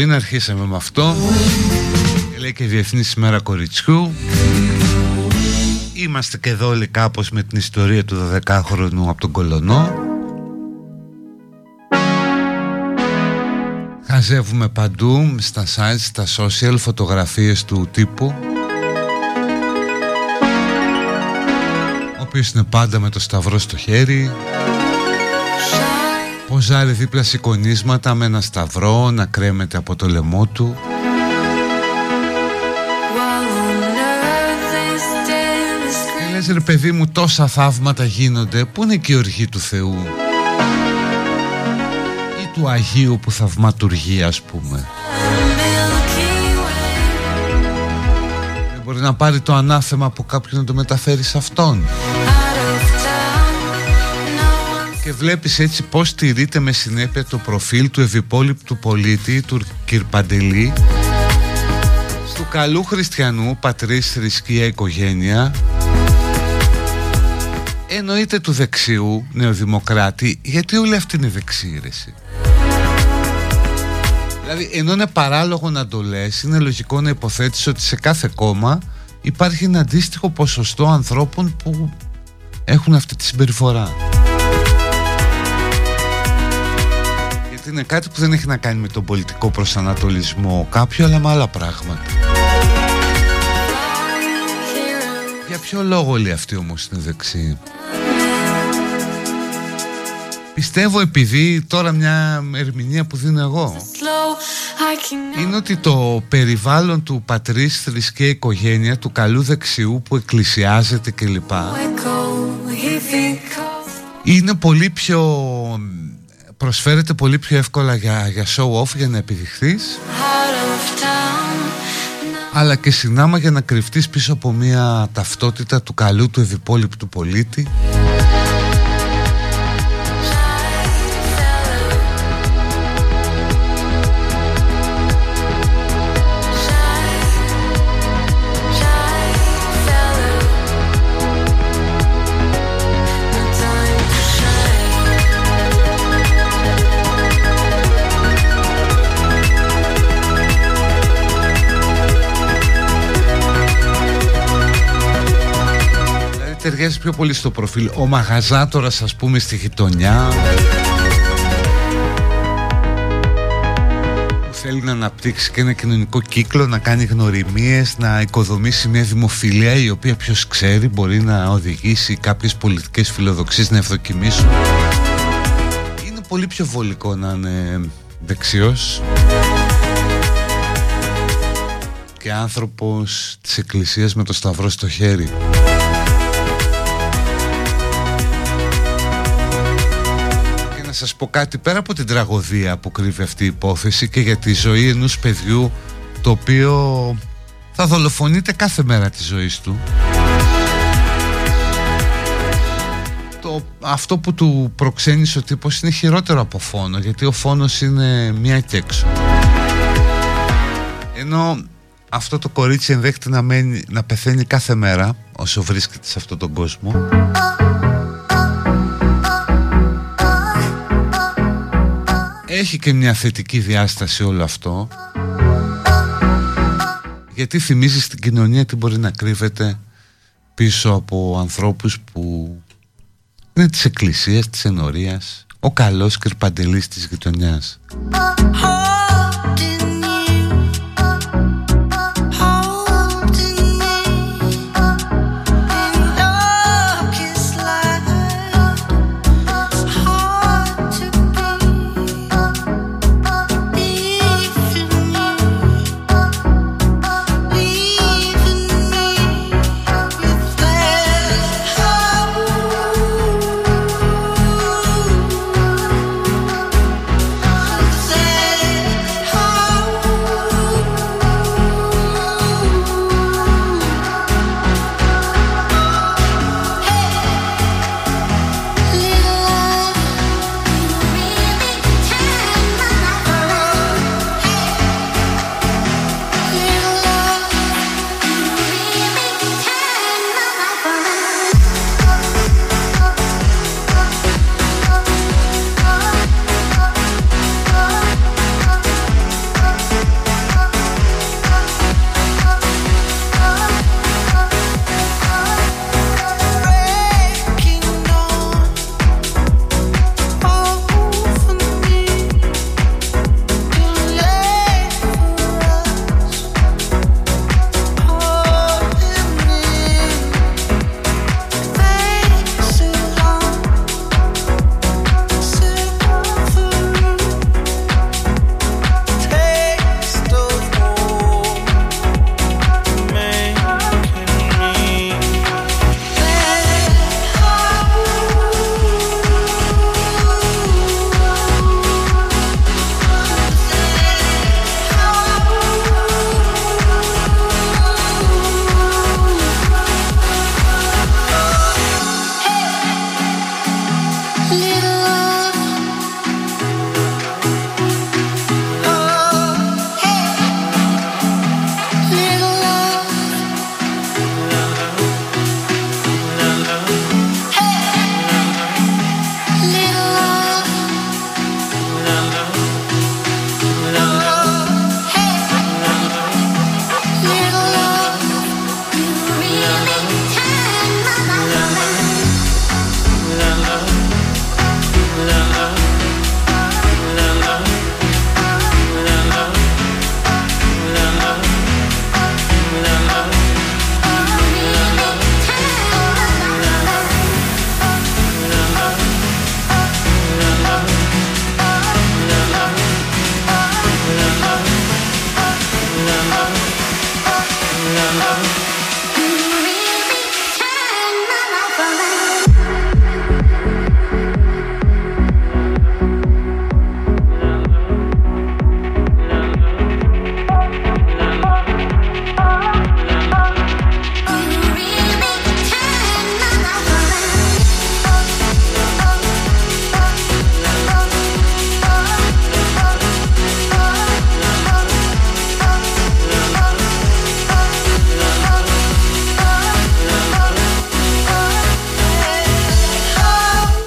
Είναι αρχίσαμε με αυτό. Λέει και Διεθνής ημέρα κοριτσιού. Είμαστε και εδώ όλοι κάπως με την ιστορία του 12χρονου από τον Κολονό. Χαζεύουμε παντού στα sites, στα social φωτογραφίες του τύπου. Ο οποίος είναι πάντα με το σταυρό στο χέρι Ποζάρει δίπλα σηκωνίσματα με ένα σταυρό να κρέμεται από το λαιμό του. Και λες ρε παιδί μου τόσα θαύματα γίνονται. Πού είναι και η οργή του Θεού; Ή του Αγίου που θαυματουργεί ας πούμε Δεν μπορεί να πάρει το ανάθεμα από κάποιον να το μεταφέρει σε αυτόν και βλέπεις έτσι πως στηρείται με συνέπεια το προφίλ του ευυπόλοιπτου πολίτη του Κυρπαντελή. Του καλού χριστιανού πατρίς θρησκεία οικογένεια. Εννοείται του δεξιού νεοδημοκράτη. Γιατί όλοι αυτοί είναι δεξίρεση δηλαδή ενώ είναι παράλογο να το λες είναι λογικό να υποθέτεις ότι σε κάθε κόμμα υπάρχει ένα αντίστοιχο ποσοστό ανθρώπων που έχουν αυτή τη συμπεριφορά είναι κάτι που δεν έχει να κάνει με τον πολιτικό προσανατολισμό κάποιο αλλά με άλλα πράγματα. Για ποιο λόγο όλοι αυτοί όμως είναι δεξιοί; Πιστεύω επειδή τώρα μια ερμηνεία που δίνω εγώ είναι ότι το περιβάλλον του πατρίς θρησκεία οικογένεια του καλού δεξιού που εκκλησιάζεται κλπ. Είναι πολύ πιο προσφέρεται πολύ πιο εύκολα για, για show off για να επιδειχθείς. Αλλά και συνάμα για να κρυφτείς πίσω από μια ταυτότητα του καλού του ευυπόλοιπτου πολίτη ταιριάζει πιο πολύ στο προφίλ. Ο μαγαζάτορας ας πούμε στη γειτονιά. Που θέλει να αναπτύξει και ένα κοινωνικό κύκλο Να κάνει γνωριμίες Να οικοδομήσει μια δημοφιλία Η οποία ποιος ξέρει μπορεί να οδηγήσει Κάποιες πολιτικές φιλοδοξίες να ευδοκιμήσουν. Είναι πολύ πιο βολικό να είναι δεξιός. Και άνθρωπος της εκκλησίας με το σταυρό στο χέρι σας πω κάτι πέρα από την τραγωδία που κρύβει αυτή η υπόθεση και για τη ζωή ενός παιδιού το οποίο θα δολοφονείται κάθε μέρα της ζωής του. Το, αυτό που του προξένησε ο τύπος είναι χειρότερο από φόνο γιατί ο φόνος είναι μία και έξω. Ενώ αυτό το κορίτσι ενδέχεται να, μένει, να πεθαίνει κάθε μέρα όσο βρίσκεται σε αυτόν τον κόσμο έχει και μια θετική διάσταση όλο αυτό. Γιατί θυμίζεις στην κοινωνία τι μπορεί να κρύβεται πίσω από ανθρώπους που είναι της εκκλησίας, της ενορίας ο καλός κρυπαντελής της γειτονιάς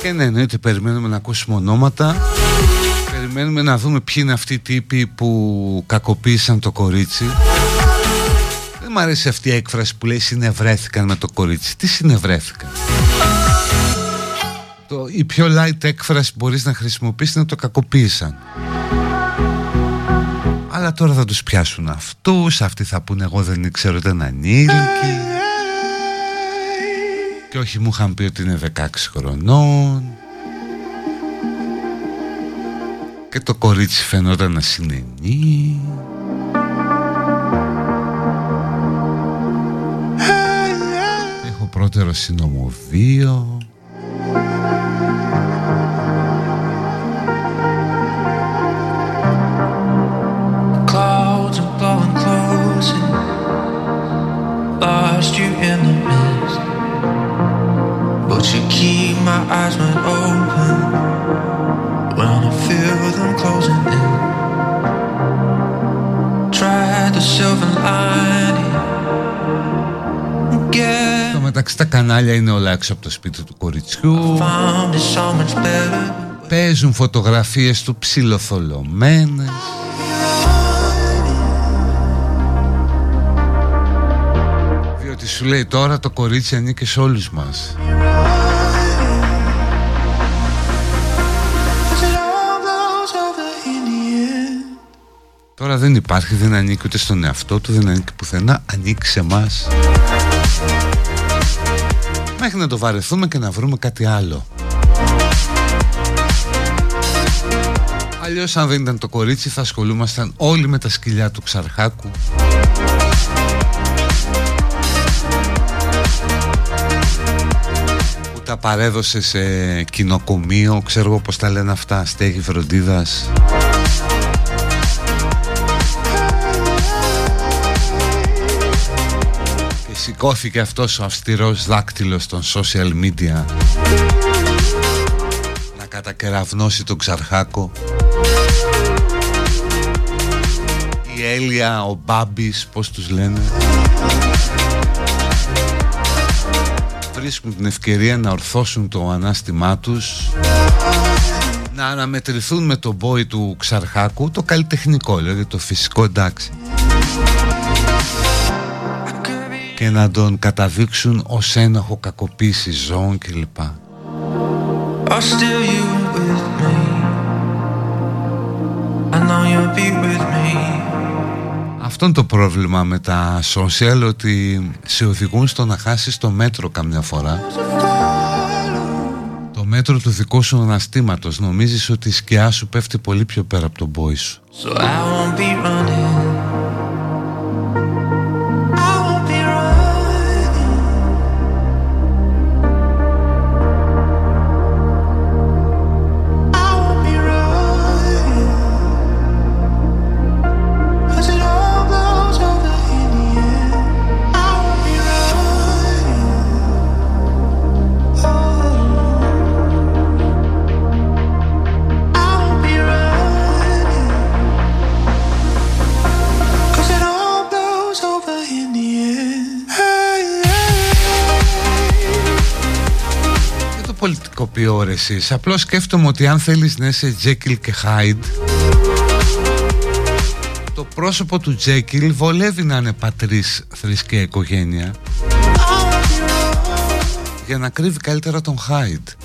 εννοείται περιμένουμε να ακούσουμε ονόματα Περιμένουμε να δούμε ποιοι είναι αυτοί οι τύποι που κακοποίησαν το κορίτσι Δεν μου αρέσει αυτή η έκφραση που λέει συνευρέθηκαν με το κορίτσι. Τι συνευρέθηκαν; Το, η πιο light έκφραση που μπορείς να χρησιμοποιήσεις είναι το κακοποίησαν. Αλλά τώρα θα τους πιάσουν αυτούς, αυτοί θα πούνε εγώ δεν ξέρω ήταν ανήλικοι. Και όχι μου είχαν πει ότι είναι 16 χρονών. Και το κορίτσι φαινόταν να συνενεί. Έχω πρώτερο συνομοβείο. Τα κανάλια είναι όλα έξω από το σπίτι του κοριτσιού. Παίζουν φωτογραφίες του ψιλοθολωμένες. Διότι σου λέει τώρα το κορίτσι ανήκει σε όλους μας. Τώρα δεν υπάρχει, δεν ανήκει ούτε στον εαυτό του, δεν ανήκει πουθενά, ανήκει σε εμάς Μέχρι να το βαρεθούμε και να βρούμε κάτι άλλο. Αλλιώς αν δεν ήταν το κορίτσι θα ασχολούμασταν όλοι με τα σκυλιά του Ξαρχάκου. Που τα παρέδωσε σε κοινοκομείο, ξέρω εγώ πως τα λένε αυτά, στέγη φροντίδας σηκώθηκε αυτός ο αυστηρός δάκτυλος των social media να κατακεραυνώσει τον Ξαρχάκο. Η Έλια, ο Μπάμπης, πώς τους λένε. Βρίσκουν την ευκαιρία να ορθώσουν το ανάστημά τους να αναμετρηθούν με τον μπόι του Ξαρχάκου το καλλιτεχνικό, δηλαδή το φυσικό εντάξει και να τον καταδείξουν ως ένοχο κακοποίηση ζώων κλπ. Αυτό είναι το πρόβλημα με τα social ότι σε οδηγούν στο να χάσεις το μέτρο καμιά φορά. Το μέτρο του δικού σου αναστήματος. Νομίζεις ότι η σκιά σου πέφτει πολύ πιο πέρα από τον πόη σου. Πολιτικοποιώ ρε εσείς Απλώς σκέφτομαι ότι αν θέλεις να είσαι Jekyll και Hyde Το πρόσωπο του Jekyll βολεύει να είναι πατρίς θρησκεία οικογένεια Για να κρύβει καλύτερα τον Hyde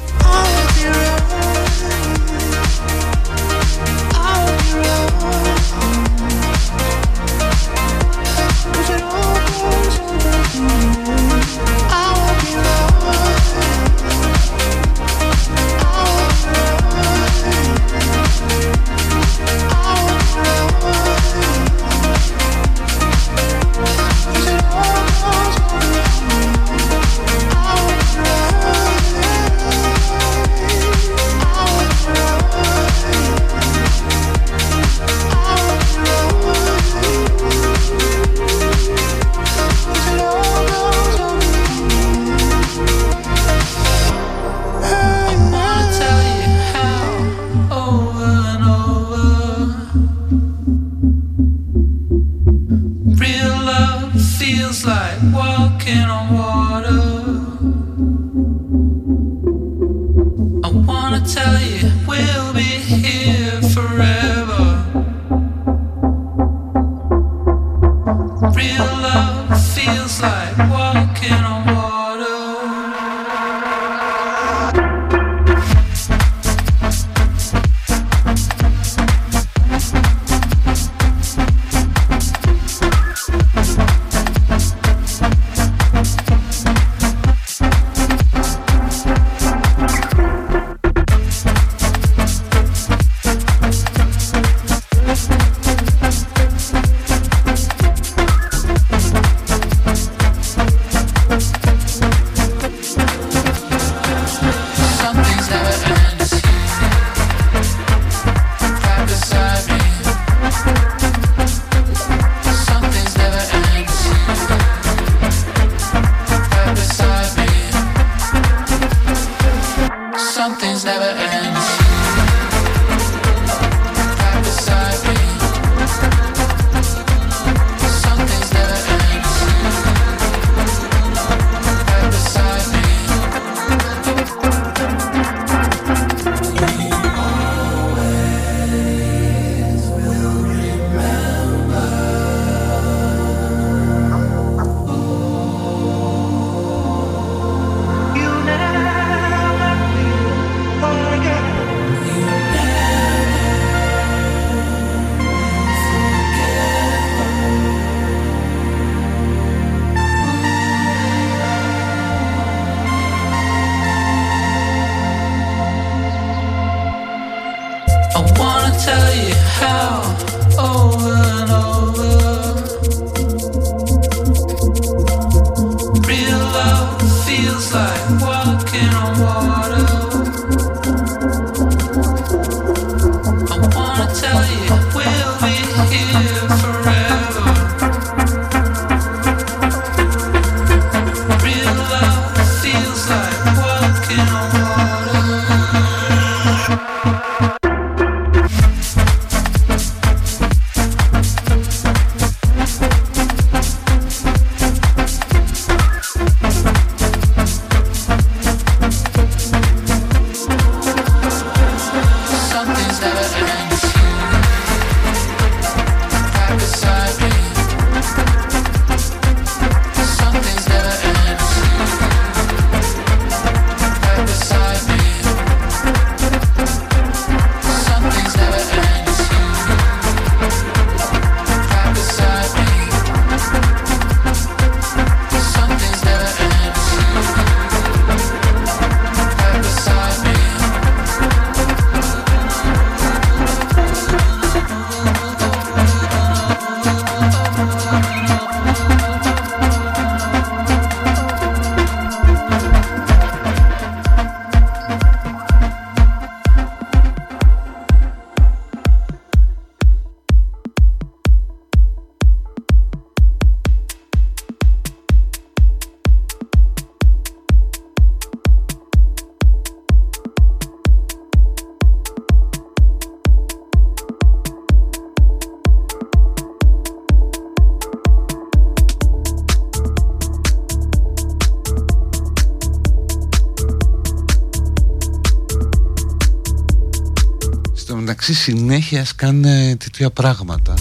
συνέχεια κάνε τέτοια πράγματα.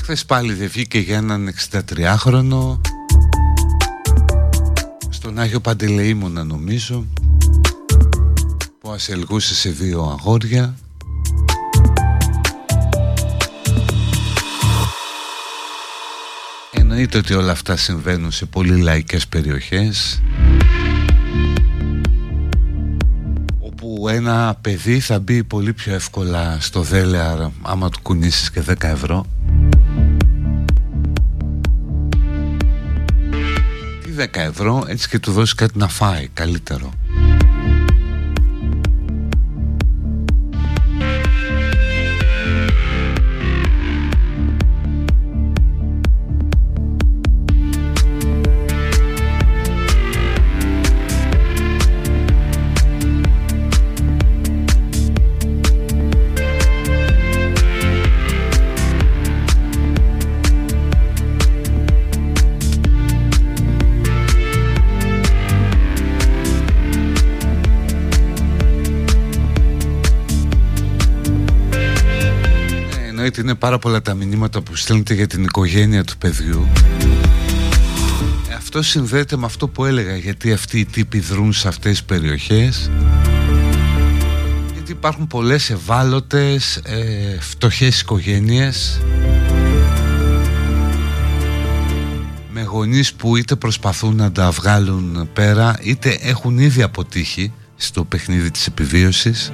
Χθες πάλι δεν βγήκε για έναν 63χρονο Στον Άγιο Παντελεήμονα νομίζω Που ασελγούσε σε δύο αγόρια. Εννοείται ότι όλα αυτά συμβαίνουν σε πολύ λαϊκές περιοχές ένα παιδί θα μπει πολύ πιο εύκολα στο δέλεαρ άμα του κουνήσεις και 10 ευρώ. Τι 10 ευρώ έτσι και του δώσεις κάτι να φάει καλύτερο είναι πάρα πολλά τα μηνύματα που στέλνετε για την οικογένεια του παιδιού. Ε, Αυτό συνδέεται με αυτό που έλεγα γιατί αυτοί οι τύποι δρούν σε αυτές τις περιοχές. Γιατί υπάρχουν πολλές ευάλωτες, ε, φτωχές οικογένειες. Με γονείς που είτε προσπαθούν να τα βγάλουν πέρα είτε έχουν ήδη αποτύχει στο παιχνίδι της επιβίωσης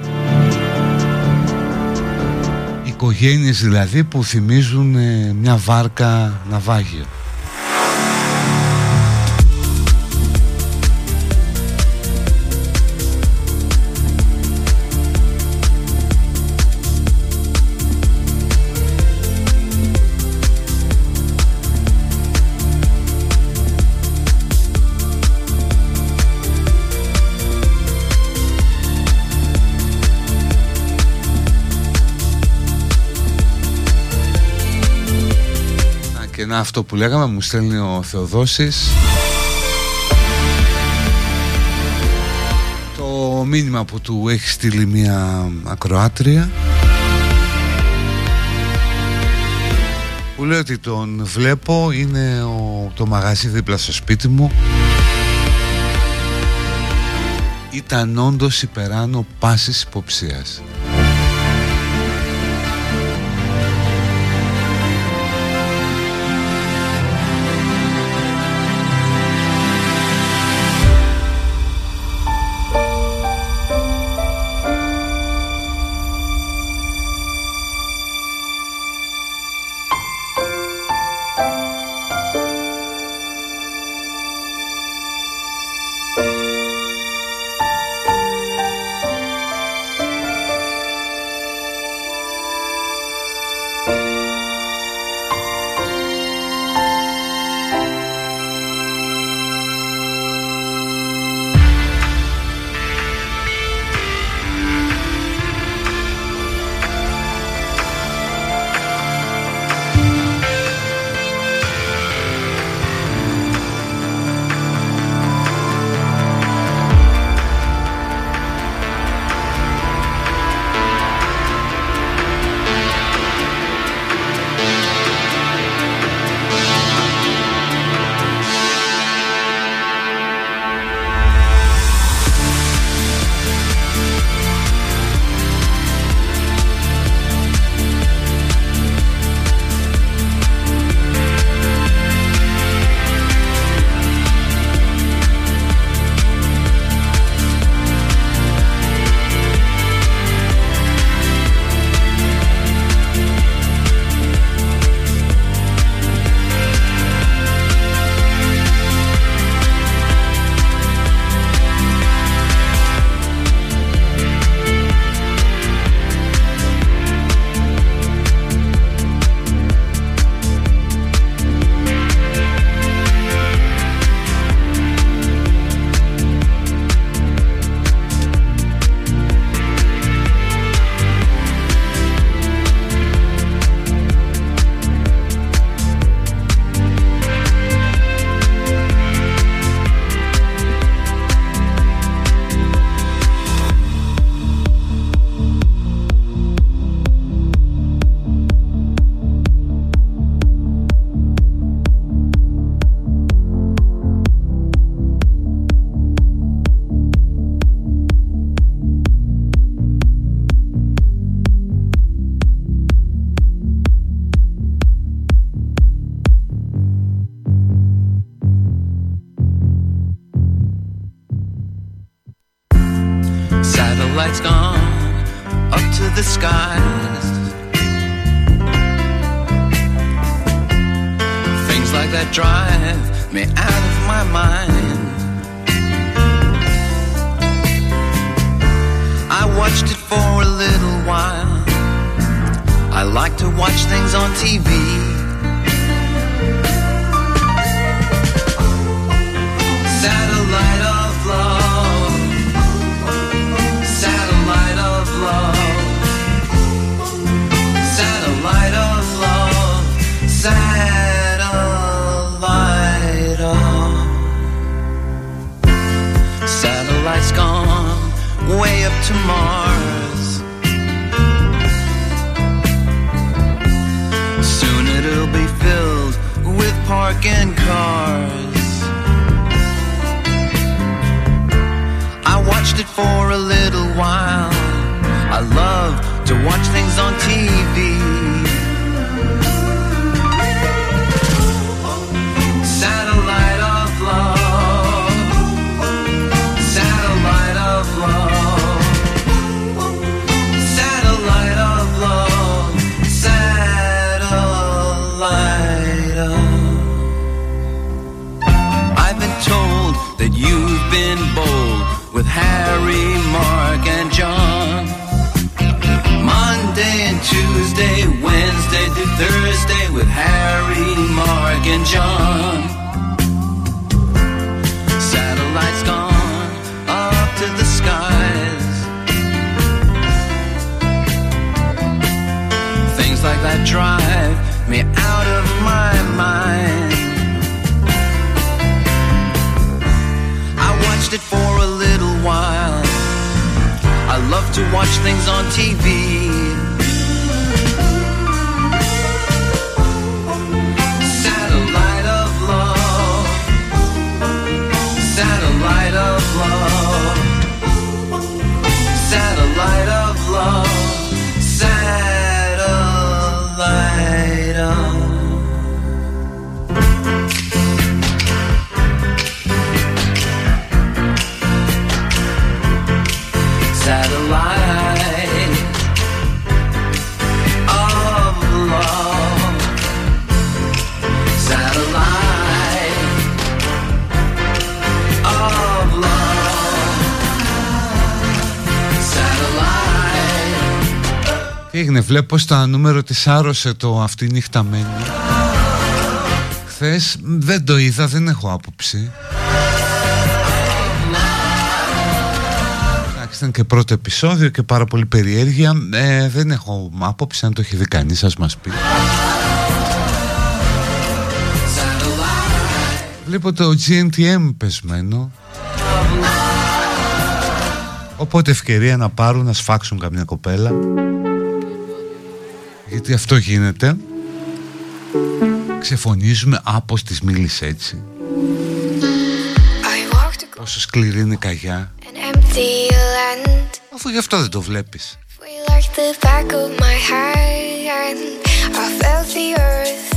οικογένειες δηλαδή που θυμίζουν ε, μια βάρκα ναυάγιο αυτό που λέγαμε μου στέλνει ο Θεοδόσης. Το μήνυμα που του έχει στείλει μια ακροάτρια. Που λέει ότι τον βλέπω είναι ο, το μαγαζί δίπλα στο σπίτι μου. Ήταν όντως υπεράνω πάσης υποψίας βλέπω στα νούμερο της άρρωσε το αυτή νυχταμένη. Χθες δεν το είδα, δεν έχω άποψη. Εντάξει, ήταν και πρώτο επεισόδιο και πάρα πολύ περιέργεια. Ε, δεν έχω άποψη, αν το έχει δει κανείς, ας μας πει. Βλέπω το GNTM πεσμένο. Οπότε ευκαιρία να πάρουν να σφάξουν καμιά κοπέλα. Γιατί αυτό γίνεται. Ξεφωνίζουμε άπως της μίλησε έτσι. I walked across Πόσο σκληρή είναι η καγιά. an empty land. Αφού γι' αυτό δεν το βλέπεις. We like the back of my hand. I felt the earth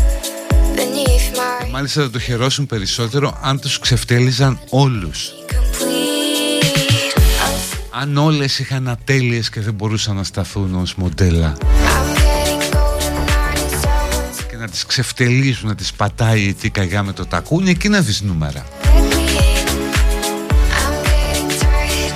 beneath my Μάλιστα θα το χαιρόσουν περισσότερο αν τους ξεφτέλιζαν όλους. complete. I'm, Αν όλες είχαν ατέλειες και δεν μπορούσαν να σταθούν ως μοντέλα. Τις ξεφτελίζουν, να τις πατάει η καγιά με το τακούνι, εκεί να δεις νούμερα. let me in. I'm getting tired.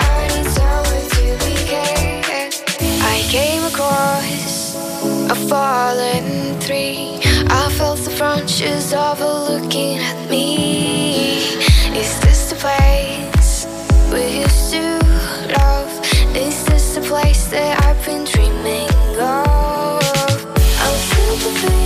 I need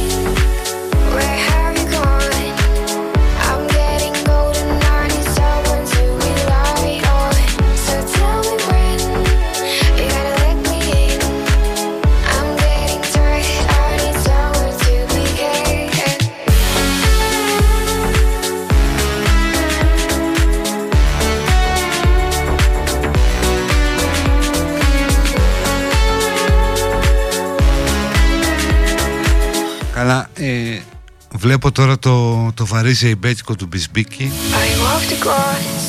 Καλά, ε, βλέπω τώρα το, το βαρύ ζεϊμπέτσικο του Μπισμπίκη. I walked across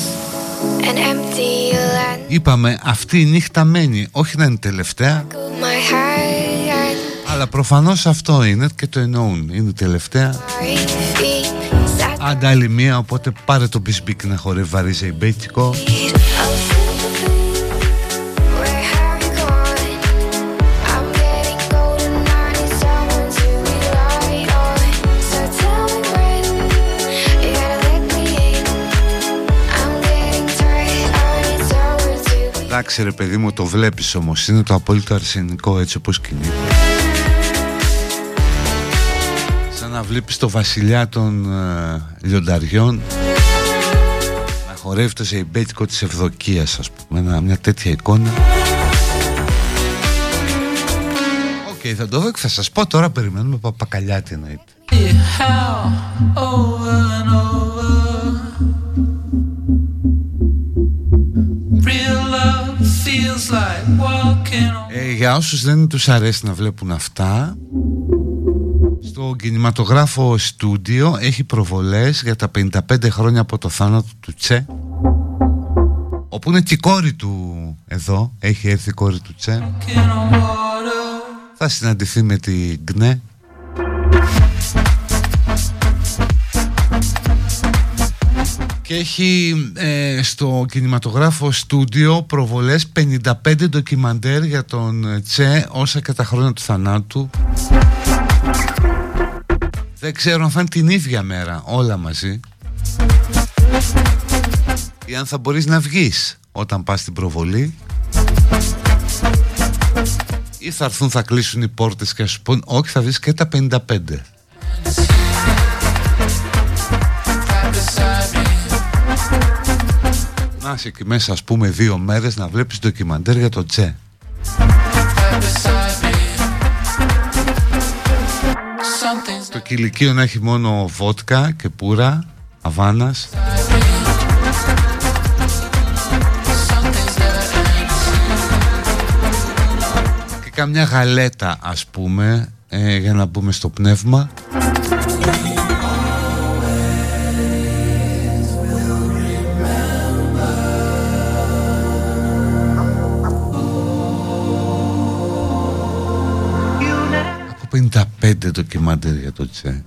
an empty land. Είπαμε αυτή η νύχτα μένει, όχι να είναι τελευταία, Got my hand, αλλά προφανώς αυτό είναι και το εννοούν. Είναι η τελευταία. my feet. Άντα άλλη μία, οπότε πάρε το μπισμπίκ να χορεύει βαρύζε μπέιτικο. Εντάξει ρε παιδί μου το βλέπεις όμως. Είναι το απόλυτο αρσενικό έτσι όπως κινείται. Σαν να βλέπεις το βασιλιά των ε, λιονταριών. Να χορεύει το ζεϊμπέτικο της Ευδοκίας ας πούμε. Μια τέτοια εικόνα. OK okay, θα το δω και θα σας πω τώρα. Περιμένουμε Παπακαλιάτη εννοείται ε, για όσους δεν τους αρέσει να βλέπουν αυτά Στο κινηματογράφο στούντιο έχει προβολές για τα 55 χρόνια από το θάνατο του Τσε. Όπου είναι και η κόρη του εδώ, έχει έρθει η κόρη του Τσε. Θα συναντηθεί με την Γκνέ και έχει ε, στο κινηματογράφο στούντιο προβολές 55 ντοκιμαντέρ για τον Τσε όσα και τα χρόνια του θανάτου. Δεν ξέρω αν θα είναι την ίδια μέρα όλα μαζί ή αν θα μπορείς να βγεις όταν πας στην προβολή ή θα έρθουν θα κλείσουν οι πόρτες και θα σου πούν όχι θα βρεις και τα 55 να είσαι εκεί μέσα ας πούμε δύο μέρες να βλέπεις ντοκιμαντέρ για το Τσε Το κηλικείο να έχει μόνο βότκα και πουρα, αβάνας. Και καμιά γαλέτα ας πούμε ε, για να μπούμε στο πνεύμα πέντε ντοκιμάντερ για το Τσε.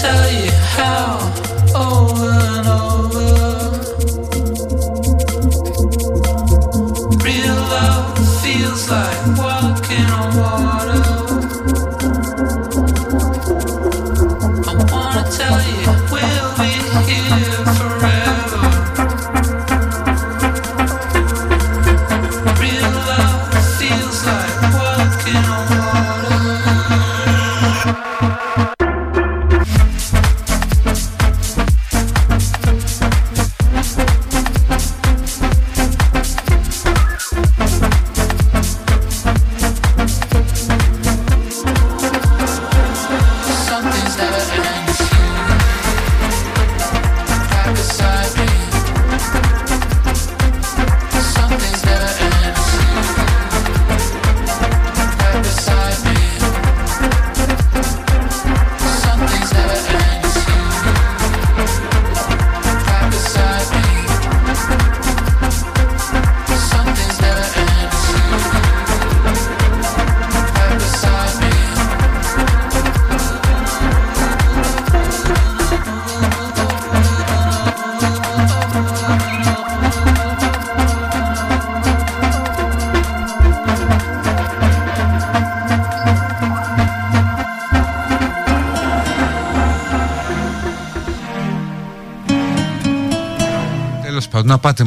tell you how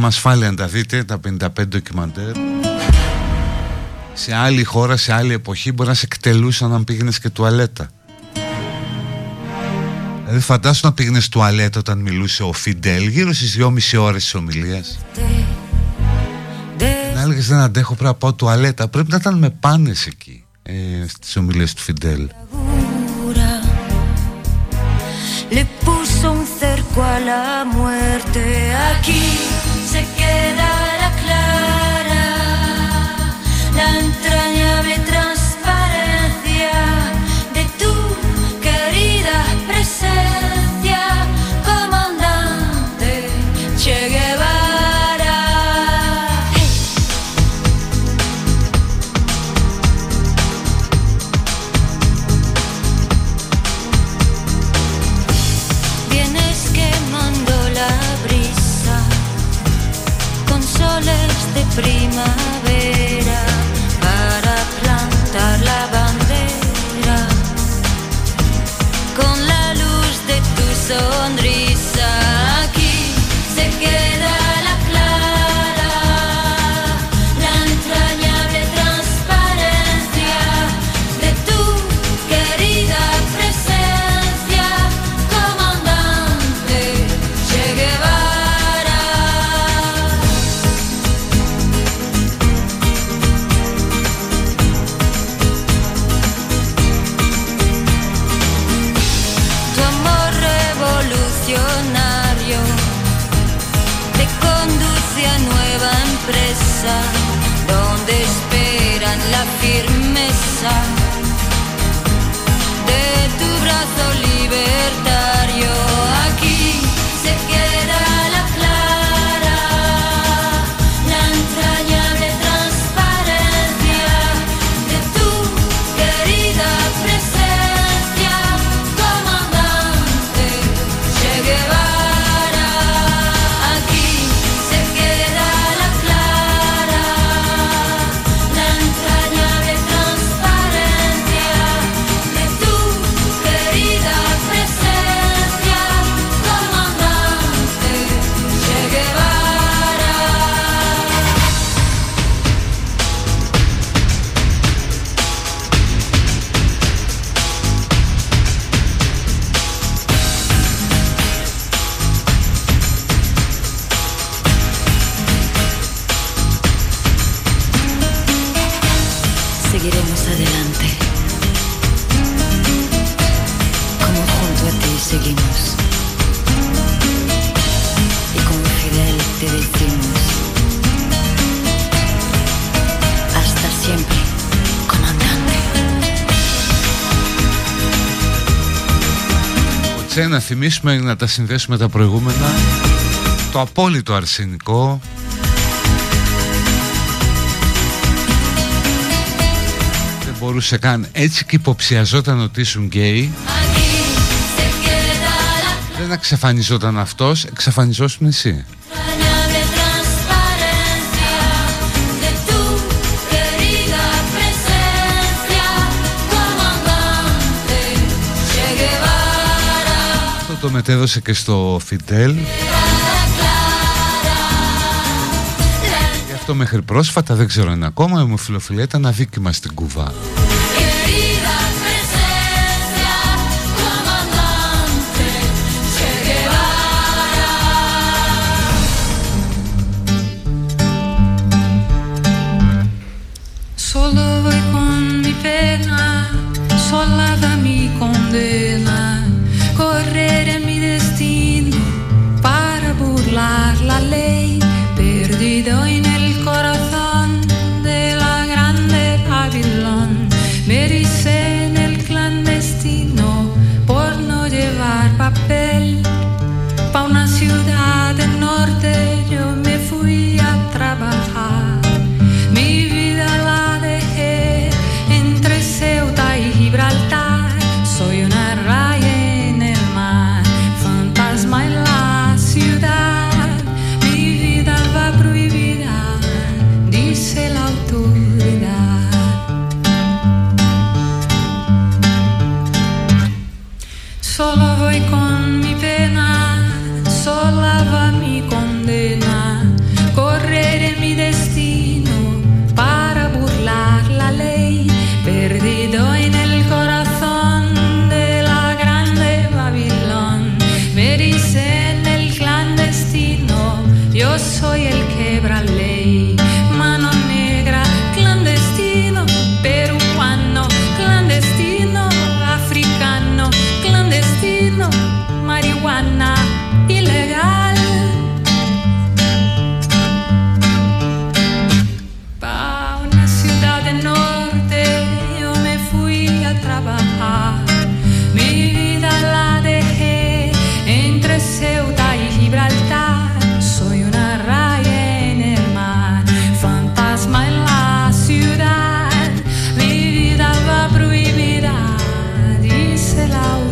με ασφάλεια να τα δείτε τα 55 ντοκιμαντέρ. Σε άλλη χώρα, σε άλλη εποχή μπορεί να σε εκτελούσαν αν πήγαινες και τουαλέτα. Δηλαδή φαντάσου να πήγαινες τουαλέτα όταν μιλούσε ο Φιντέλ γύρω στις 2,5 ώρες της ομιλίας. Να έλεγες δεν αντέχω πρέπει να πάω τουαλέτα Πρέπει να ήταν με πάνες εκεί ε, στις ομιλίες του Φιντέλ. Le puso un cerco a la να θυμίσουμε να τα συνδέσουμε τα προηγούμενα. Το απόλυτο αρσενικό. Μπορούσε καν έτσι και υποψιαζόταν ότι ήσουν γκέι. Δεν εξαφανιζόταν αυτός, εξαφανιζόσουν εσύ το μετέδωσε και στο Φιντέλ αυτό μέχρι πρόσφατα δεν ξέρω αν ακόμα η ομοφιλοφιλία ήταν αδίκημα στην Κουβά.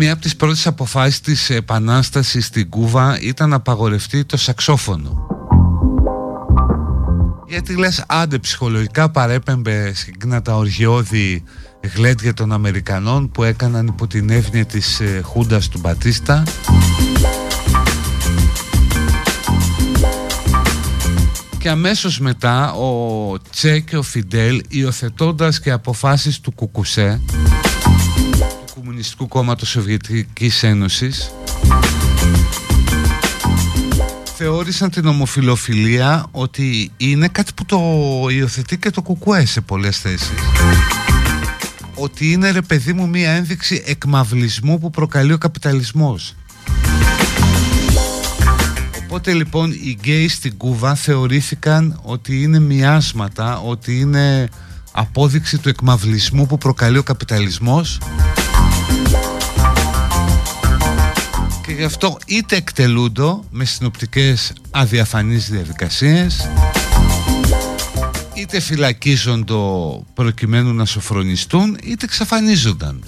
Ένα, μία από τις πρώτες αποφάσεις της επανάστασης στην Κούβα ήταν να απαγορευτεί το σαξόφωνο. Γιατί λες άντε ψυχολογικά παρέπεμπε συγκεκριμένα τα οργιώδη γλέντια των Αμερικανών που έκαναν υπό την εύνοια της ε, Χούντας του Μπατίστα και αμέσως μετά ο Τσε και ο Φιντέλ υιοθετώντας και αποφάσεις του Κουκουσέ του Κομμουνιστικού Κόμματος Σοβιετικής Ένωσης. Θεώρησαν την ομοφιλοφιλία ότι είναι κάτι που το υιοθετεί και το κουκουέ σε πολλές θέσεις. Ότι είναι ρε παιδί μου μία ένδειξη εκμαυλισμού που προκαλεί ο καπιταλισμός. Οπότε λοιπόν οι γκέι στην Κούβα θεωρήθηκαν ότι είναι μοιάσματα, ότι είναι απόδειξη του εκμαυλισμού που προκαλεί ο καπιταλισμός γι' αυτό είτε εκτελούνται με συνοπτικές αδιαφανείς διαδικασίες είτε φυλακίζονται προκειμένου να σοφρονιστούν είτε εξαφανίζονταν.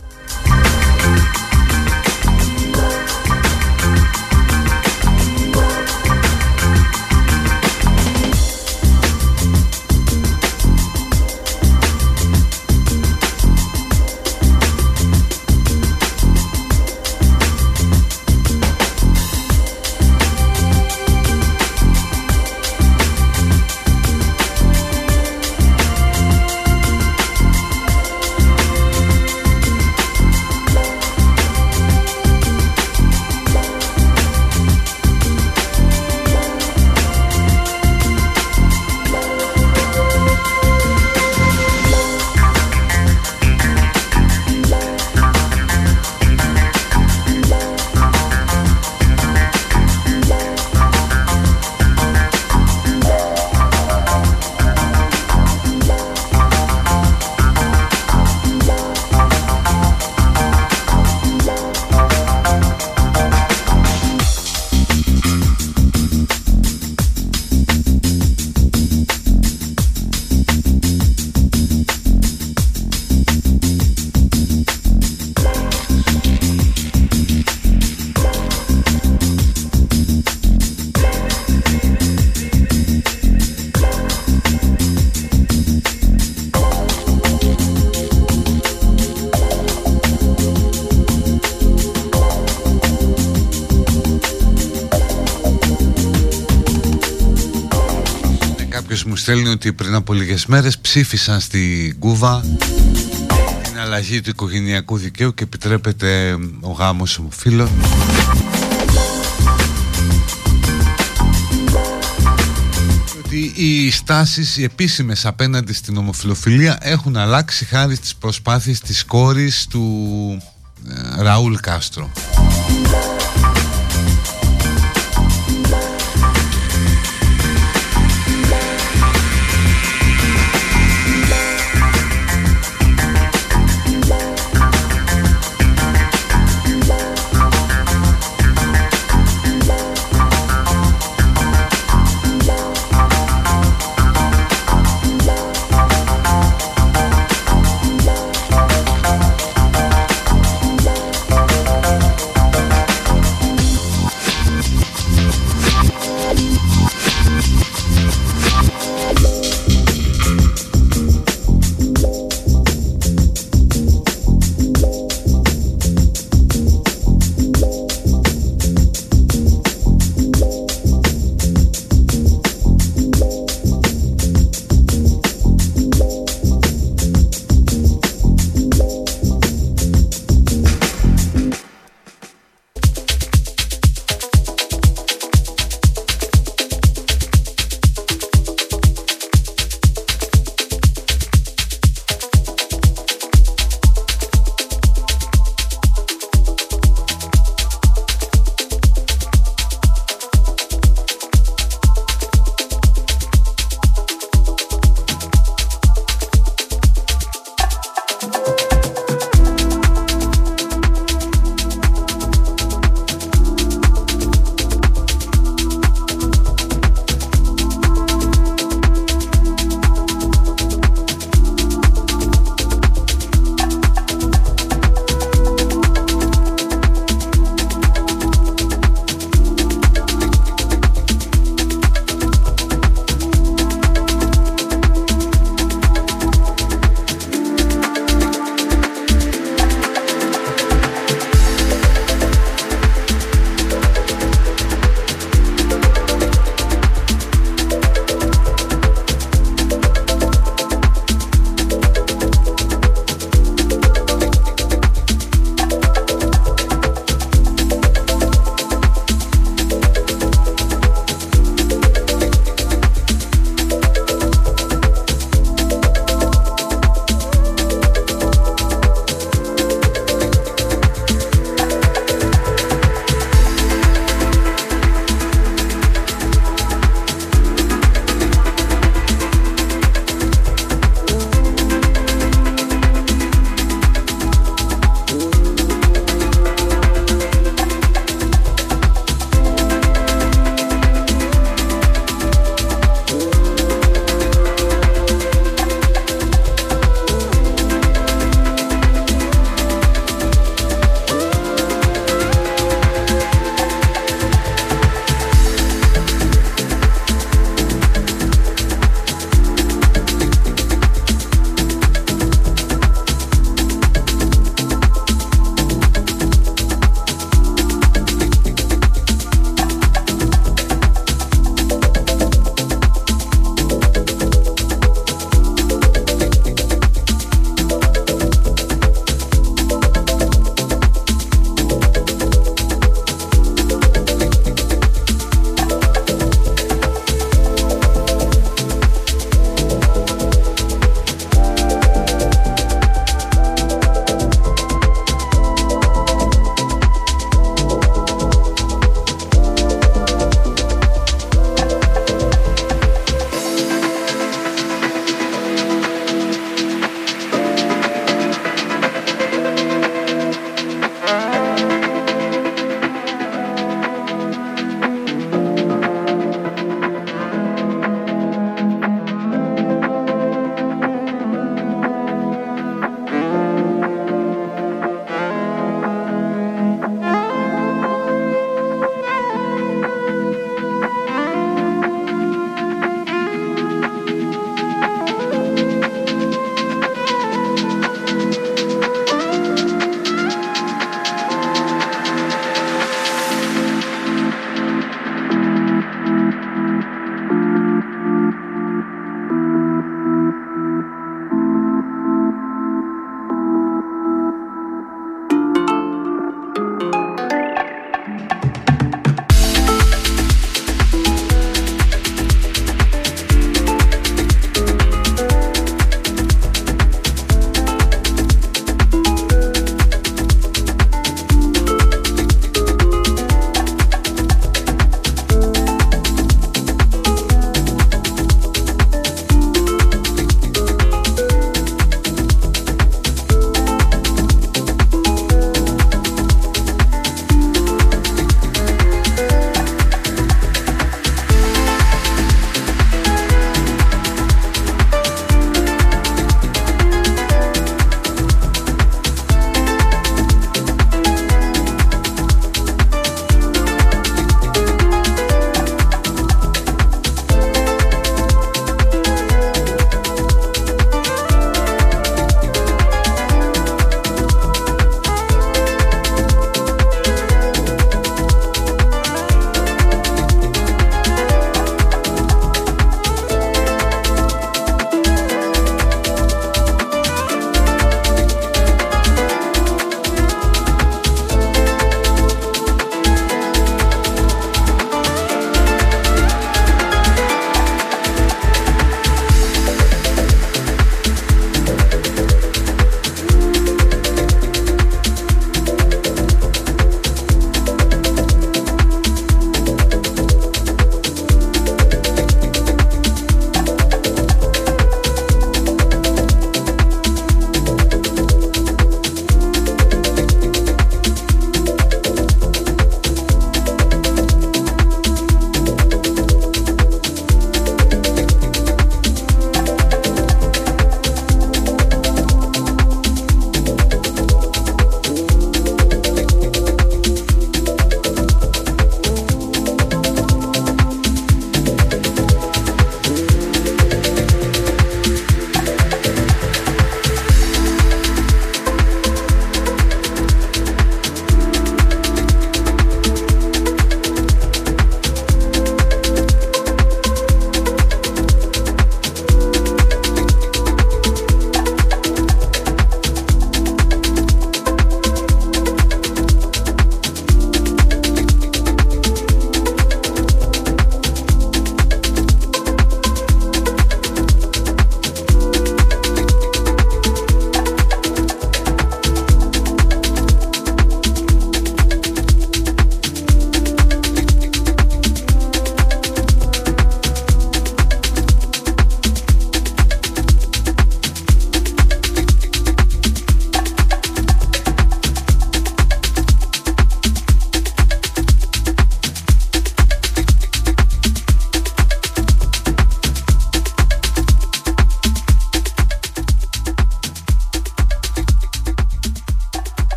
Στέλνει ότι πριν από λίγες μέρες ψήφισαν στη Κούβα την αλλαγή του οικογενειακού δικαίου και επιτρέπεται ο γάμος ομοφύλων ότι οι στάσεις οι επίσημες απέναντι στην ομοφιλοφιλία έχουν αλλάξει χάρη στις προσπάθειες της κόρης του ε, Ραούλ Κάστρο.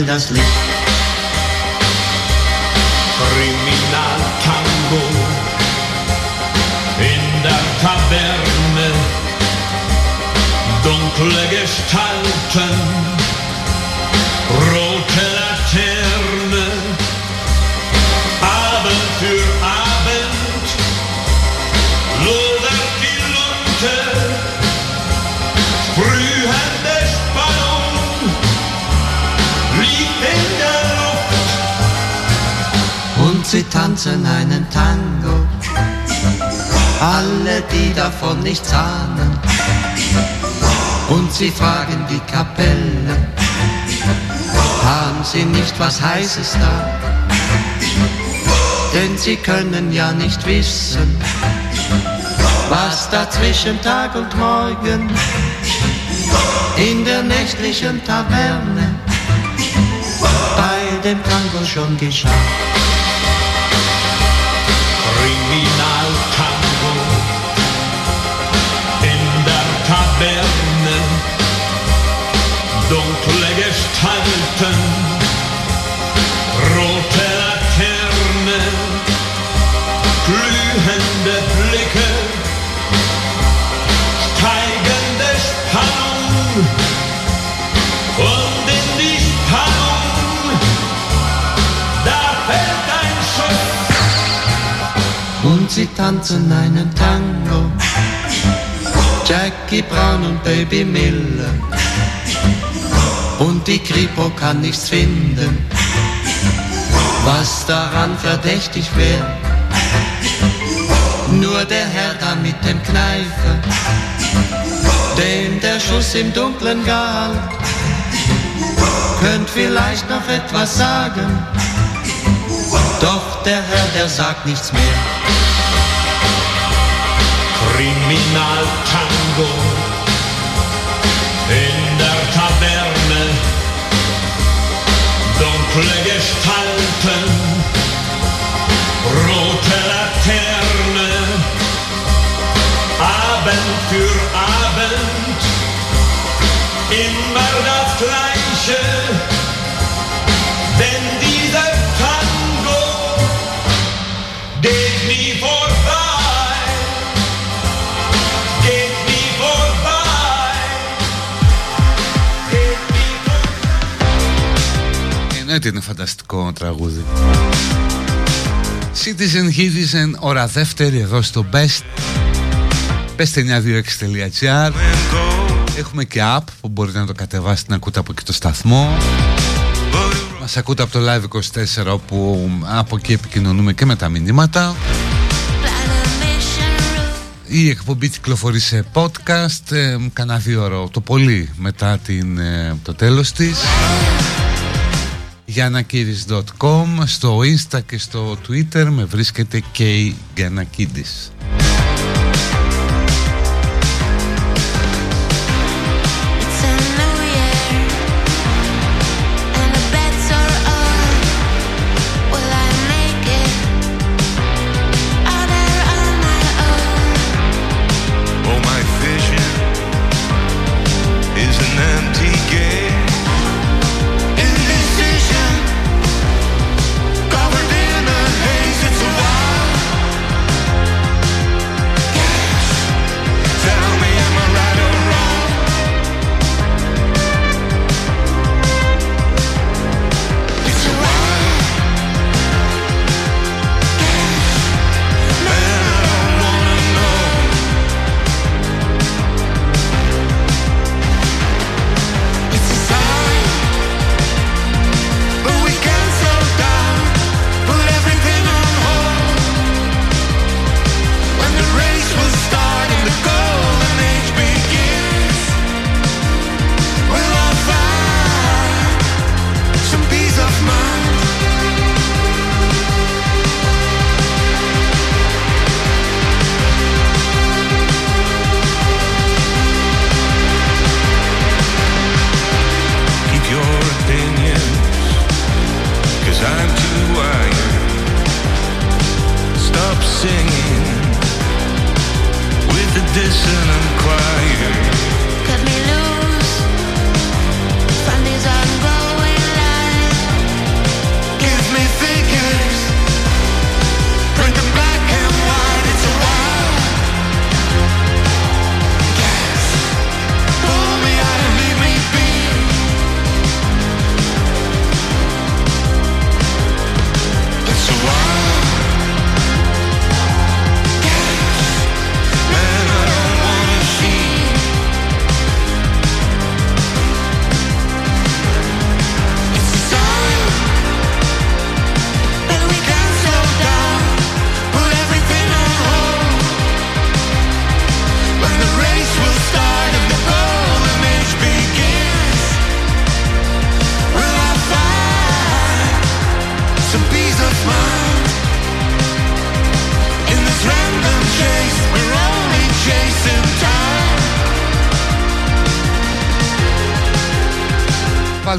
faldas le Alle, die davon nichts ahnen. Und sie fragen die Kapelle, haben sie nicht was Heißes da? Denn sie können ja nicht wissen, was da zwischen Tag und Morgen in der nächtlichen Taverne bei dem Tango schon geschah. Kriminaltango Taverne, dunkle Gestalten, rote Laterne, glühende Blicke, steigende Spannung und in die Spannung, da fällt ein Schuss. Und sie tanzen einen Tango. Jackie Brown und Baby Miller. Und die Kripo kann nichts finden, was daran verdächtig wäre. Nur der Herr da mit dem Kneifer, dem der Schuss im Dunklen galt, könnt vielleicht noch etwas sagen. Doch der Herr, der sagt nichts mehr. Kriminaltango in der Taverne, dunkle Gestalten, rote Laterne, Abend für Abend, immer das Gleiche, Εννοείται είναι φανταστικό τραγούδι. Citizen Citizen, ώρα δεύτερη εδώ στο Best. best926.gr Έχουμε και app που μπορείτε να το κατεβάσετε να ακούτε από εκεί το σταθμό. Μας ακούτε από το Live24 όπου από εκεί επικοινωνούμε και με τα μηνύματα. Η εκπομπή κυκλοφορεί σε podcast ε, κανένα δύο ώρο το πολύ μετά την, ε, το τέλος της γιαννακίδης.com στο insta και στο twitter με βρίσκεται και η Γιαννακίδης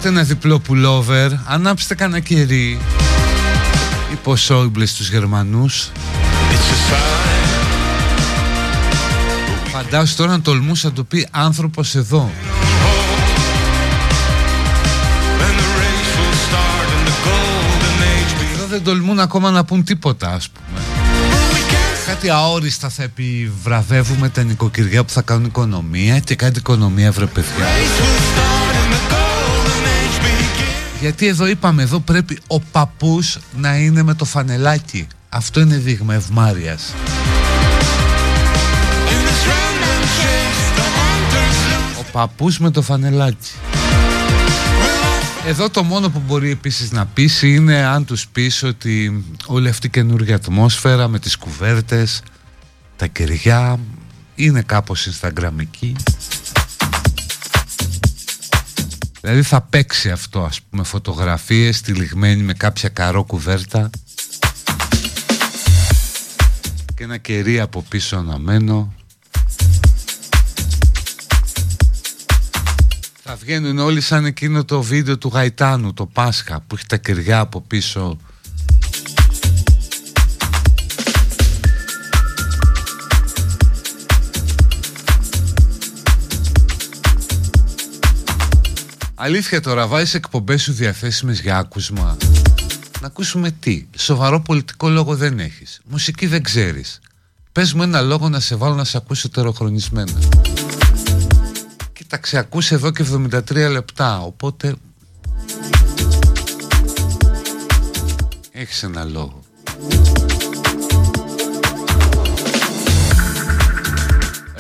Βάλτε ένα διπλό πουλόβερ, ανάψτε κανένα κερί. Είπε Σόιμπλε στους Γερμανούς. Φαντάσου τώρα να τολμούσα να το πει άνθρωπος εδώ. Εδώ δεν τολμούν ακόμα να πούν τίποτα ας πούμε. Κάτι αόριστα θα επιβραβεύουμε τα νοικοκυριά που θα κάνουν οικονομία και κάτι οικονομία βρε παιδιά. Γιατί εδώ είπαμε, εδώ πρέπει ο παππούς να είναι με το φανελάκι. Αυτό είναι δείγμα ευμάριας. Ο παππούς με το φανελάκι. Εδώ το μόνο που μπορεί επίσης να πείσει είναι αν τους πεις ότι όλη αυτή η καινούργια ατμόσφαιρα με τις κουβέρτες, τα κεριά είναι κάπως instagramική. Δηλαδή θα παίξει αυτό ας πούμε φωτογραφίες τυλιγμένη με κάποια καρό κουβέρτα και ένα κερί από πίσω αναμένο Θα βγαίνουν όλοι σαν εκείνο το βίντεο του Γαϊτάνου, το Πάσχα, που έχει τα κεριά από πίσω. Αλήθεια τώρα, βάζεις εκπομπές σου διαθέσιμες για άκουσμα. Να ακούσουμε τι. Σοβαρό πολιτικό λόγο δεν έχεις. Μουσική δεν ξέρεις. Πες μου ένα λόγο να σε βάλω να σε ακούσω τεροχρονισμένα τα ξεακούσει εδώ και 73 λεπτά οπότε έχεις ένα λόγο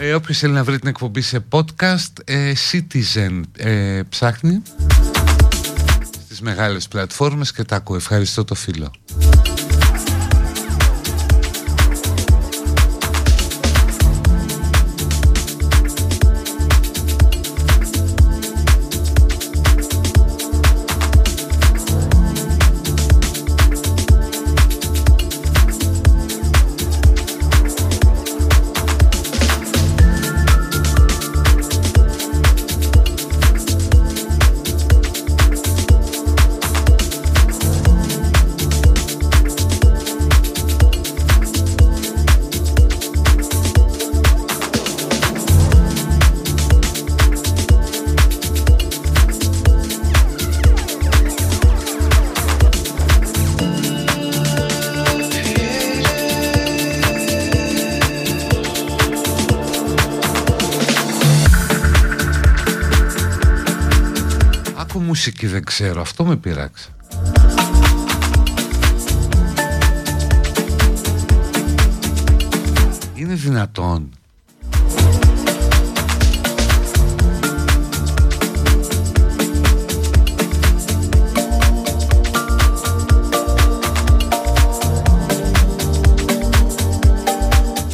ε, Όποιος θέλει να βρει την εκπομπή σε podcast ε, Citizen ε, ψάχνει. Στις μεγάλες πλατφόρμες και τα ακούω ευχαριστώ το φίλο μουσική δεν ξέρω. Αυτό με πειράξει Είναι δυνατόν.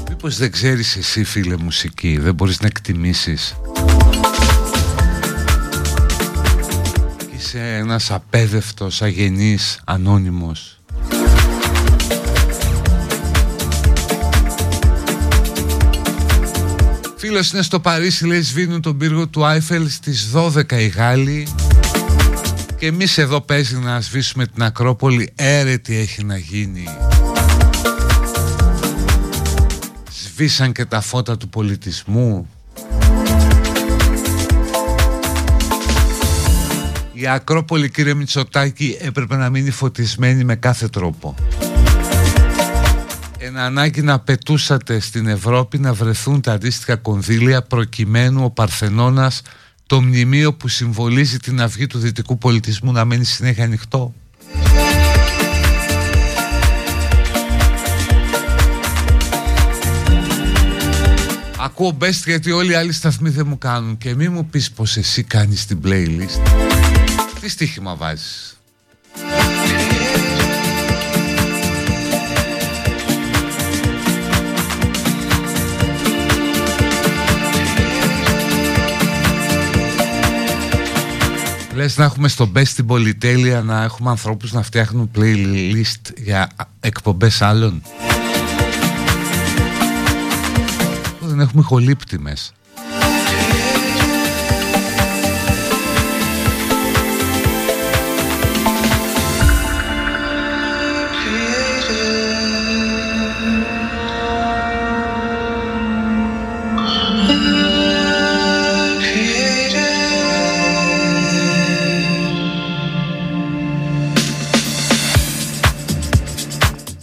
Μήπως δεν ξέρεις εσύ φίλε μουσική Δεν μπορείς να εκτιμήσεις Είσαι ένας απέδευτος, αγενής, ανώνυμος. Φίλος είναι στο Παρίσι, λέει σβήνουν τον πύργο του Άιφελ στις 12 οι Γάλλοι. Και εμείς εδώ παίζει να σβήσουμε την Ακρόπολη έρε τι έχει να γίνει. Σβήσαν και τα φώτα του πολιτισμού Η Ακρόπολη κύριε Μητσοτάκη έπρεπε να μείνει φωτισμένη με κάθε τρόπο. Ένα ανάγκη να πετούσατε στην Ευρώπη να βρεθούν τα αντίστοιχα κονδύλια προκειμένου ο Παρθενώνας το μνημείο που συμβολίζει την αυγή του δυτικού πολιτισμού να μένει συνέχεια ανοιχτό; Ακούω best γιατί όλοι οι άλλοι σταθμοί δεν μου κάνουν και μη μου πεις πως εσύ κάνεις την playlist. Τι στοίχημα βάζεις; Λες να έχουμε στο best στην πολυτέλεια να έχουμε ανθρώπους να φτιάχνουν playlist για εκπομπές άλλων; Δεν έχουμε χολύπτη μέσα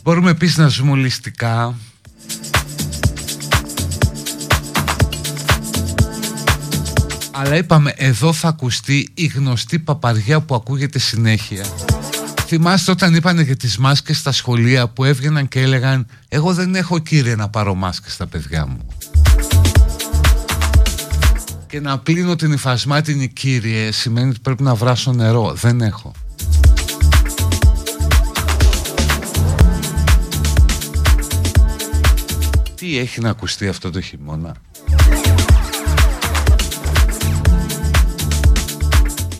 Μπορούμε επίσης να ζούμε ολιστικά. Αλλά είπαμε εδώ θα ακουστεί η γνωστή παπαριά που ακούγεται συνέχεια. Θυμάστε όταν είπανε για τις μάσκες στα σχολεία που έβγαιναν και έλεγαν Εγώ δεν έχω κύριε να πάρω μάσκες στα παιδιά μου Και να πλύνω την υφασμάτινη κύριε σημαίνει ότι πρέπει να βράσω νερό. Δεν έχω Τι έχει να ακουστεί αυτό το χειμώνα;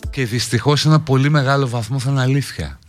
Και δυστυχώς ένα πολύ μεγάλο βαθμό θα είναι αλήθεια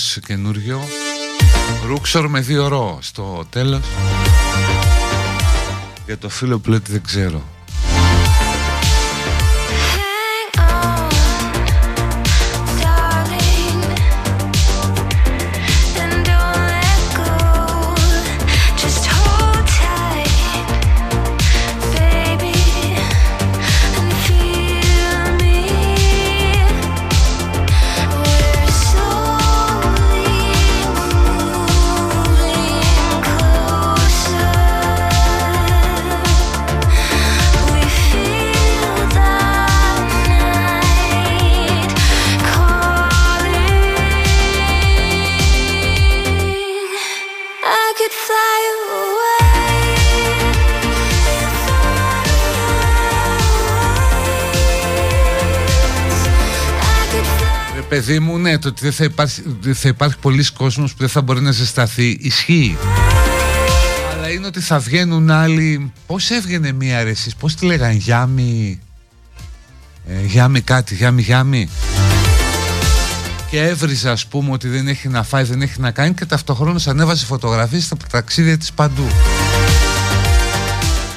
εντελώς καινούριο. Ρούξορ με δύο ρο στο τέλος. Για το φίλο που λέει δεν ξέρω παιδί μου, ναι, το ότι δεν θα υπάρχει, θα υπάρχει πολλοί κόσμος που δεν θα μπορεί να ζεσταθεί, ισχύει. Αλλά είναι ότι θα βγαίνουν άλλοι. Πώς έβγαινε μία αρεσή, πώς τη λέγανε, Γιάμι. Ε, γιάμι κάτι, Γιάμι, Γιάμι; Και έβριζε, ας πούμε, ότι δεν έχει να φάει, δεν έχει να κάνει και ταυτοχρόνως ανέβασε φωτογραφίες στα ταξίδια της παντού.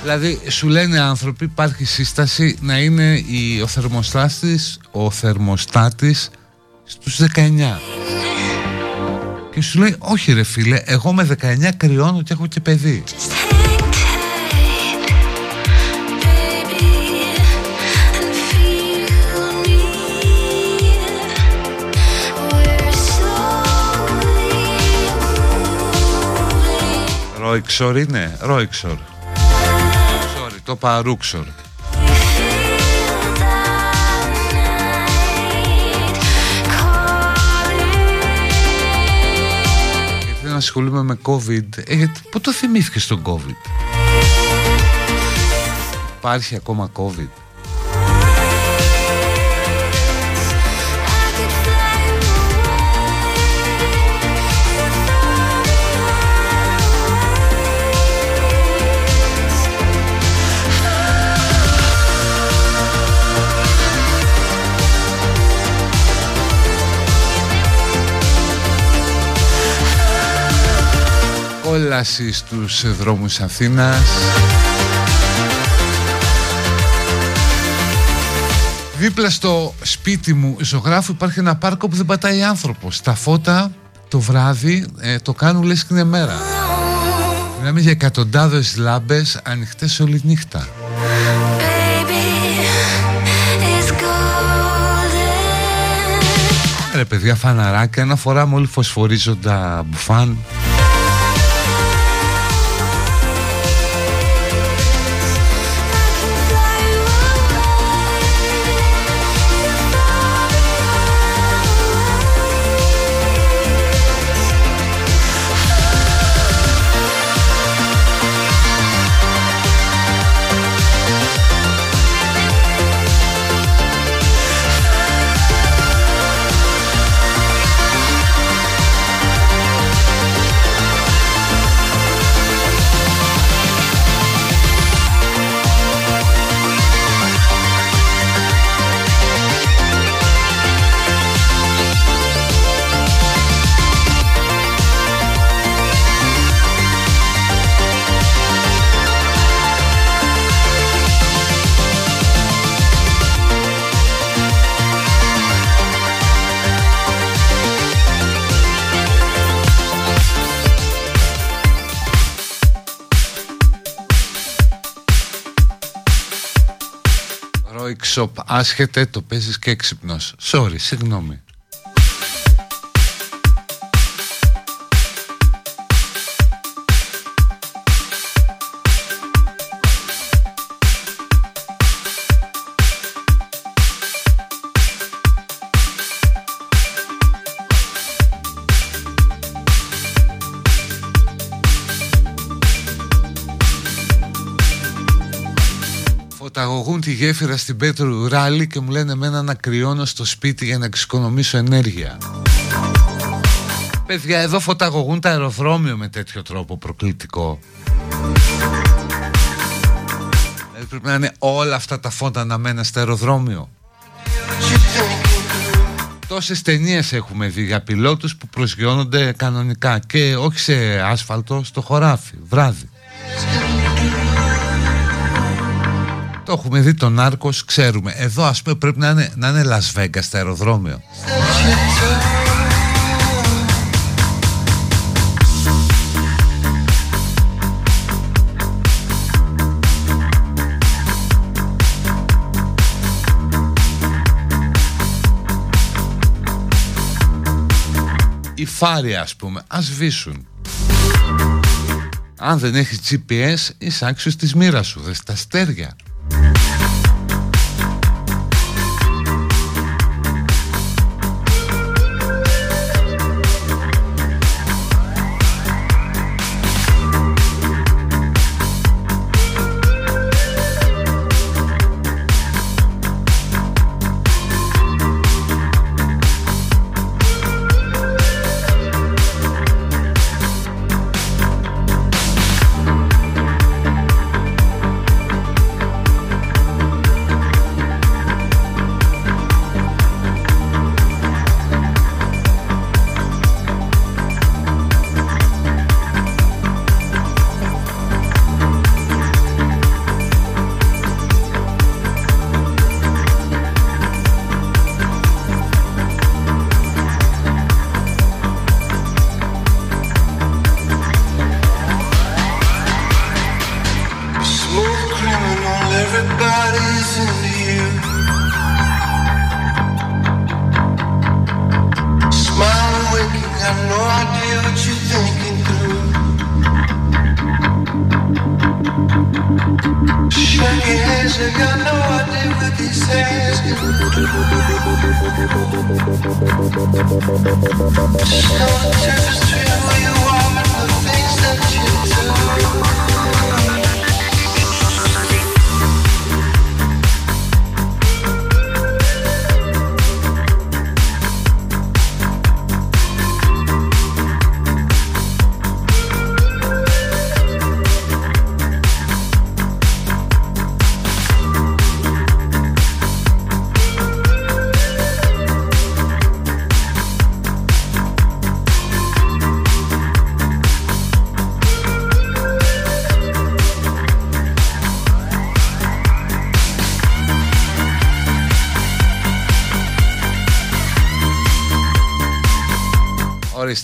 Δηλαδή σου λένε άνθρωποι υπάρχει σύσταση να είναι η, ο θερμοστάτης, ο θερμοστάτης στους 19 και σου λέει όχι ρε φίλε εγώ με 19 κρυώνω και έχω και παιδί Ρόιξορ είναι, Ρόιξορ. Sorry, το παρούξορ. Να ασχολούμαι με COVID; Ε, Πού το θυμήθηκες στον COVID; Υπάρχει ακόμα COVID; Κόλαση στους δρόμους Αθήνας. Δίπλα στο σπίτι μου ζωγράφου υπάρχει ένα πάρκο που δεν πατάει άνθρωπος. Τα φώτα το βράδυ ε, το κάνουν λες και είναι μέρα. Μιλάμε για εκατοντάδες λάμπες ανοιχτές όλη νύχτα. Ρε παιδιά φαναράκια ένα φορά όλοι φωσφορίζοντα μπουφάν Wake shop άσχετε το παίζεις και έξυπνος. Sorry, συγγνώμη φωταγωγούν τη γέφυρα στην Πέτρου Ράλι και μου λένε εμένα να κρυώνω στο σπίτι για να εξοικονομήσω ενέργεια. Παιδιά, εδώ φωταγωγούν τα αεροδρόμιο με τέτοιο τρόπο προκλητικό. Δηλαδή πρέπει να είναι όλα αυτά τα φώτα να μένουν στο αεροδρόμιο. Τόσες ταινίες έχουμε δει για πιλότους που προσγειώνονται κανονικά και όχι σε άσφαλτο, στο χωράφι, βράδυ. Το έχουμε δει τον Νάρκος, ξέρουμε. Εδώ ας πούμε πρέπει να είναι, να είναι Las Vegas στο αεροδρόμιο. Οι φάροι ας πούμε, ας βήσουν. Αν δεν έχεις GPS, είσαι άξιος της μοίρας σου, δες τα αστέρια.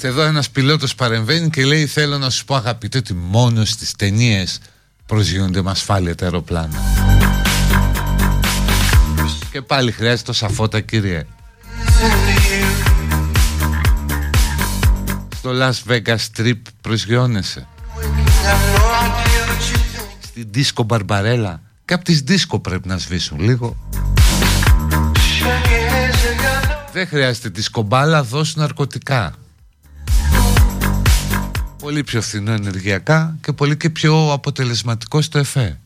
Εδώ ένας πιλότος παρεμβαίνει και λέει θέλω να σου πω αγαπητέ ότι μόνο στις ταινίες προσγειώνται με ασφάλεια τα αεροπλάνα. Και πάλι χρειάζεται το σαφότα κύριε. Στο Las Vegas Strip προσγειώνεσαι. Στην Disco Μπαρμπαρέλα. Και από τις Disco πρέπει να σβήσουν λίγο. Δεν χρειάζεται τη σκομπάλα, δώσουν ναρκωτικά πολύ πιο φθηνό ενεργειακά και πολύ και πιο αποτελεσματικό στο ΕΦΕ.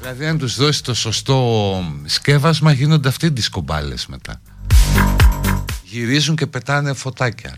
Δηλαδή αν τους δώσει το σωστό σκεύασμα γίνονται αυτοί οι δισκομπάλες μετά. Γυρίζουν και πετάνε φωτάκια.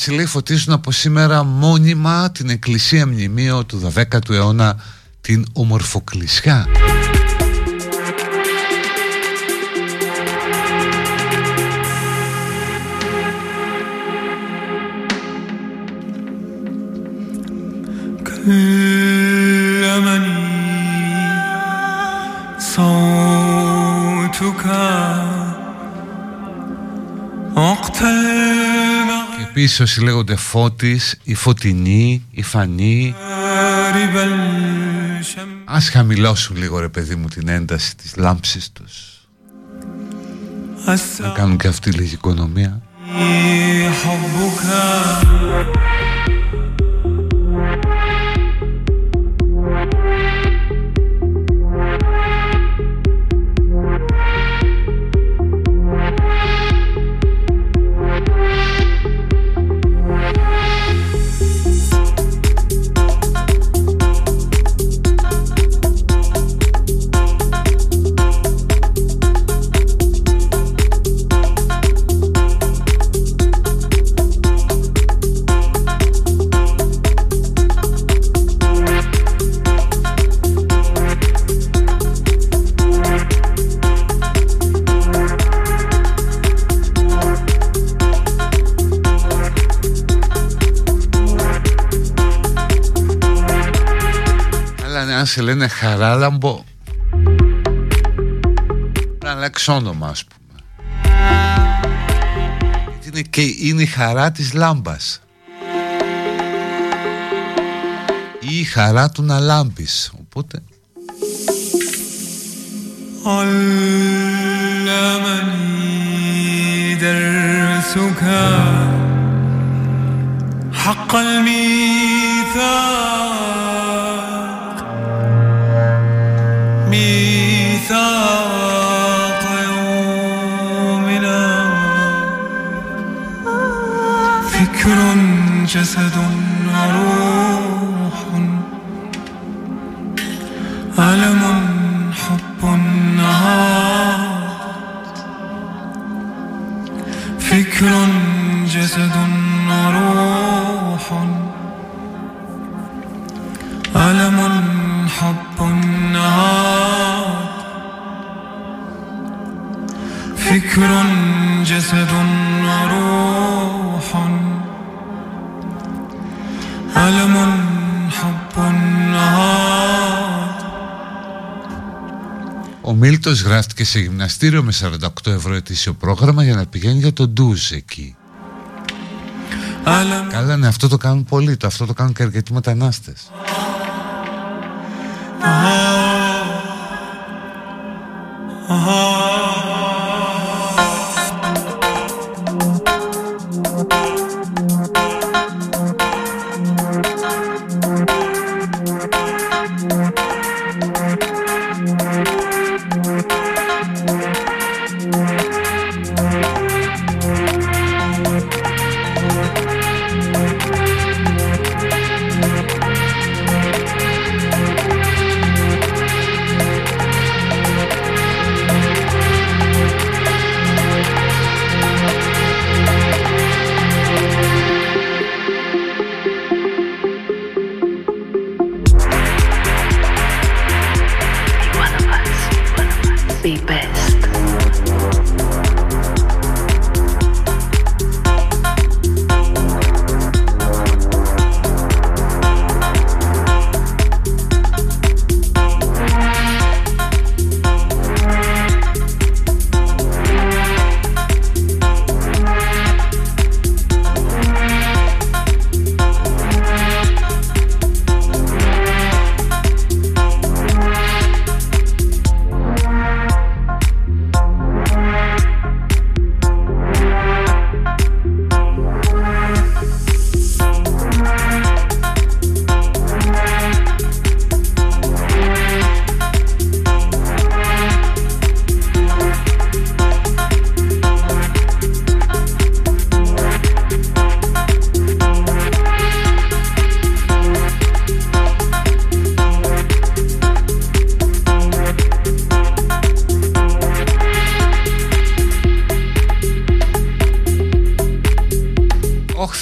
Γαλάτσι λέει φωτίζουν από σήμερα μόνιμα την εκκλησία μνημείο του 12ου αιώνα την ομορφοκλησιά. Και πίσω όσοι λέγονται Φώτης, η Φωτεινή, η Φανή. Ας χαμηλώσουν λίγο ρε παιδί μου την ένταση της λάμψης τους. Να κάνουν και αυτή λίγη οικονομία σε λένε Χαράλαμπο να αλλάξει όνομα ας πούμε είναι, και είναι η χαρά της λάμπας ή η χαρά του να λάμπεις οπότε علمني درسك حق الميثاق ميثاق يومنا فكر جسد روح Ο Μίλτος γράφτηκε σε γυμναστήριο με 48 ευρώ ετήσιο πρόγραμμα για να πηγαίνει για το ντουζ εκεί. Καλά ναι αυτό το κάνουν πολλοί, το αυτό το κάνουν και αρκετοί μετανάστες.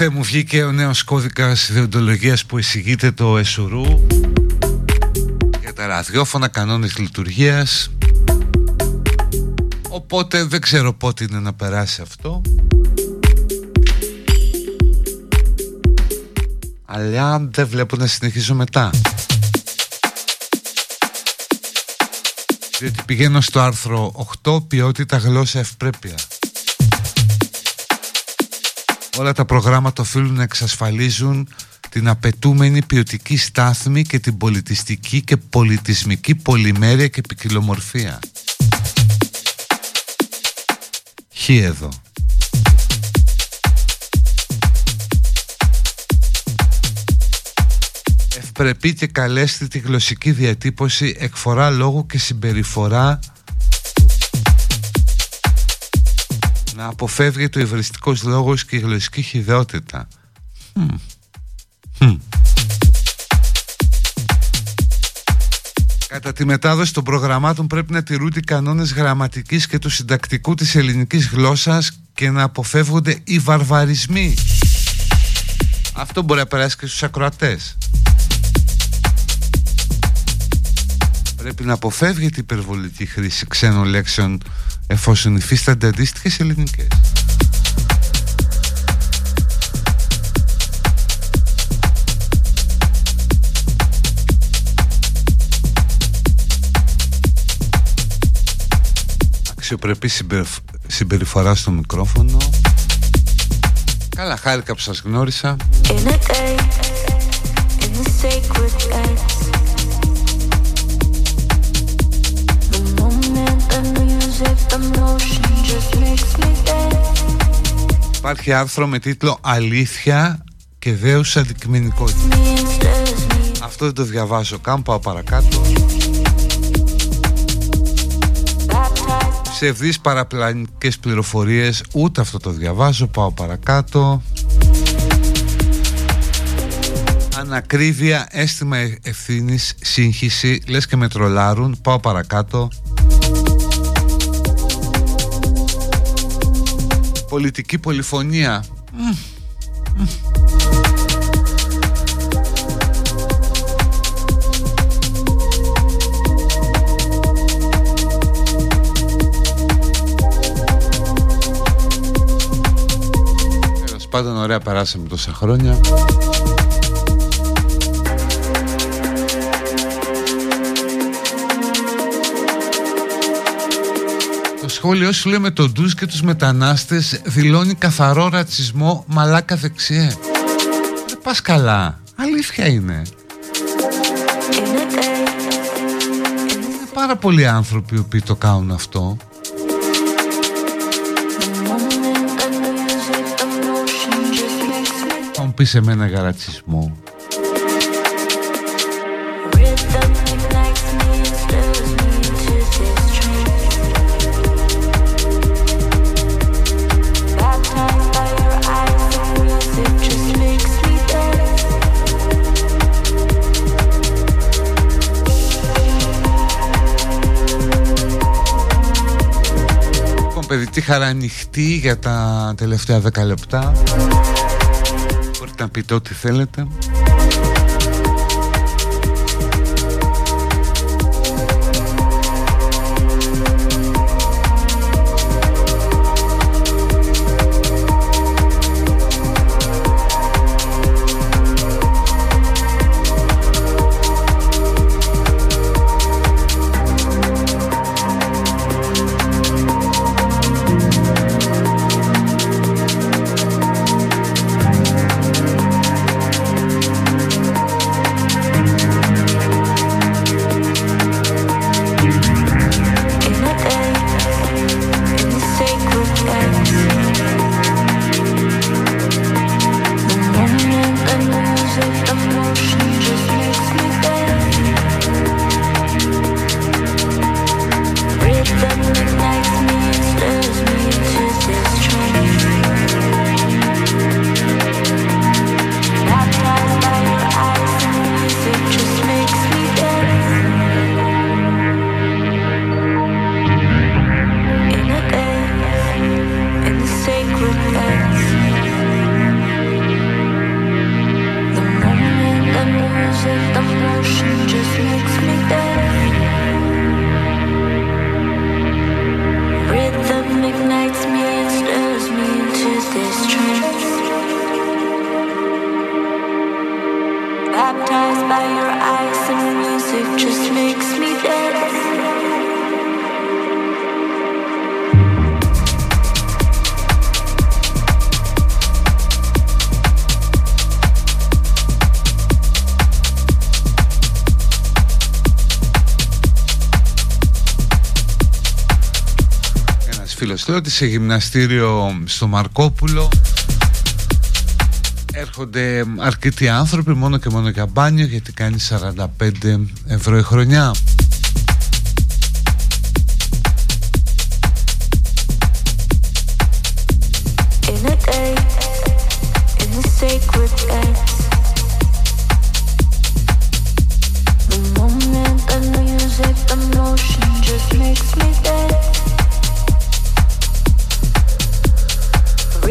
Χθε μου βγήκε ο νέος κώδικας ιδεοντολογίας που εισηγείται το ΕΣΟΡΟΥ για τα ραδιόφωνα, κανόνες λειτουργίας. Οπότε δεν ξέρω πότε είναι να περάσει αυτό. Αλλά δεν βλέπω να συνεχίσω μετά. Διότι πηγαίνω στο άρθρο 8 ποιότητα γλώσσα ευπρέπεια Όλα τα προγράμματα οφείλουν να εξασφαλίζουν την απαιτούμενη ποιοτική στάθμη και την πολιτιστική και πολιτισμική πολυμέρεια και ποικιλομορφία. Χ εδώ. Ευπρεπή και καλέσθητη γλωσσική διατύπωση, εκφορά λόγου και συμπεριφορά να αποφεύγεται ο ευριστικός λόγος και η γλωσσική χειδαιότητα. Κατά τη μετάδοση των προγραμμάτων πρέπει να τηρούνται οι κανόνες γραμματικής και του συντακτικού της ελληνικής γλώσσας και να αποφεύγονται οι βαρβαρισμοί. Αυτό μπορεί να περάσει και στους ακροατές. Πρέπει να αποφεύγεται η υπερβολική χρήση ξένων λέξεων εφόσον υφίστανται αντίστοιχες ελληνικές. Αξιοπρεπή συμπεριφορά στο μικρόφωνο. Καλά, χάρηκα που σας γνώρισα. Υπάρχει άρθρο με τίτλο «Αλήθεια και δέους αντικειμενικότητα». Αυτό δεν το διαβάζω καν, πάω παρακάτω. Ψευδείς παραπλανητικές πληροφορίες, ούτε αυτό το διαβάζω, πάω παρακάτω. Ανακρίβεια, αίσθημα ευθύνης, σύγχυση, λες και με τρολάρουν, πάω παρακάτω. Πολιτική πολυφωνία. Τέλος πάντων ωραία περάσαμε τόσα χρόνια. Σχόλιο σου λέει με τον ντους και τους μετανάστες δηλώνει καθαρό ρατσισμό μαλάκα δεξιέ. Δεν πας καλά. Αλήθεια είναι. Είναι πάρα πολλοί άνθρωποι που το κάνουν αυτό. Θα μου πεις εμένα για ρατσισμό. Παιδί τι χαρά ανοιχτή για τα τελευταία 10 λεπτά. Μπορείτε να πείτε ό,τι θέλετε σε γυμναστήριο στο Μαρκόπουλο. Έρχονται αρκετοί άνθρωποι μόνο και μόνο για μπάνιο γιατί κάνει 45 ευρώ η χρονιά.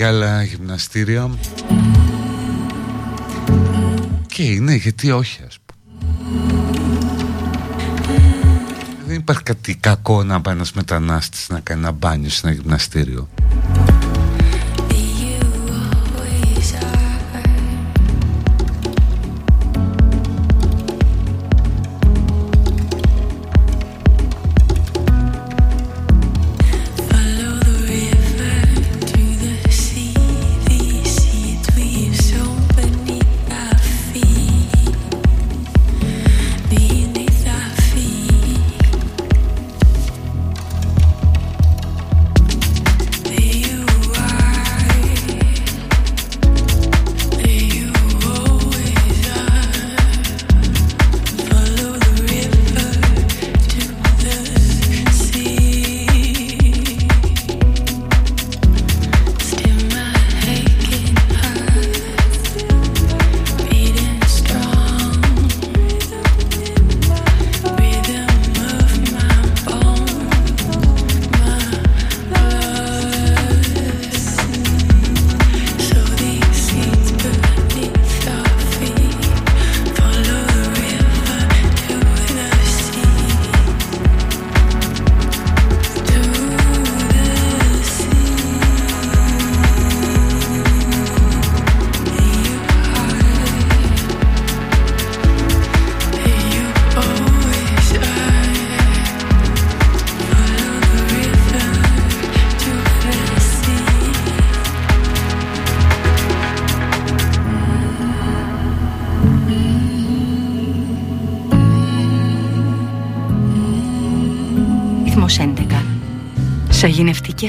και για άλλα γυμναστήρια. Και είναι γιατί όχι ας πούμε. Δεν υπάρχει κάτι κακό να πάει ένας μετανάστης να κάνει ένα μπάνιο σε ένα γυμναστήριο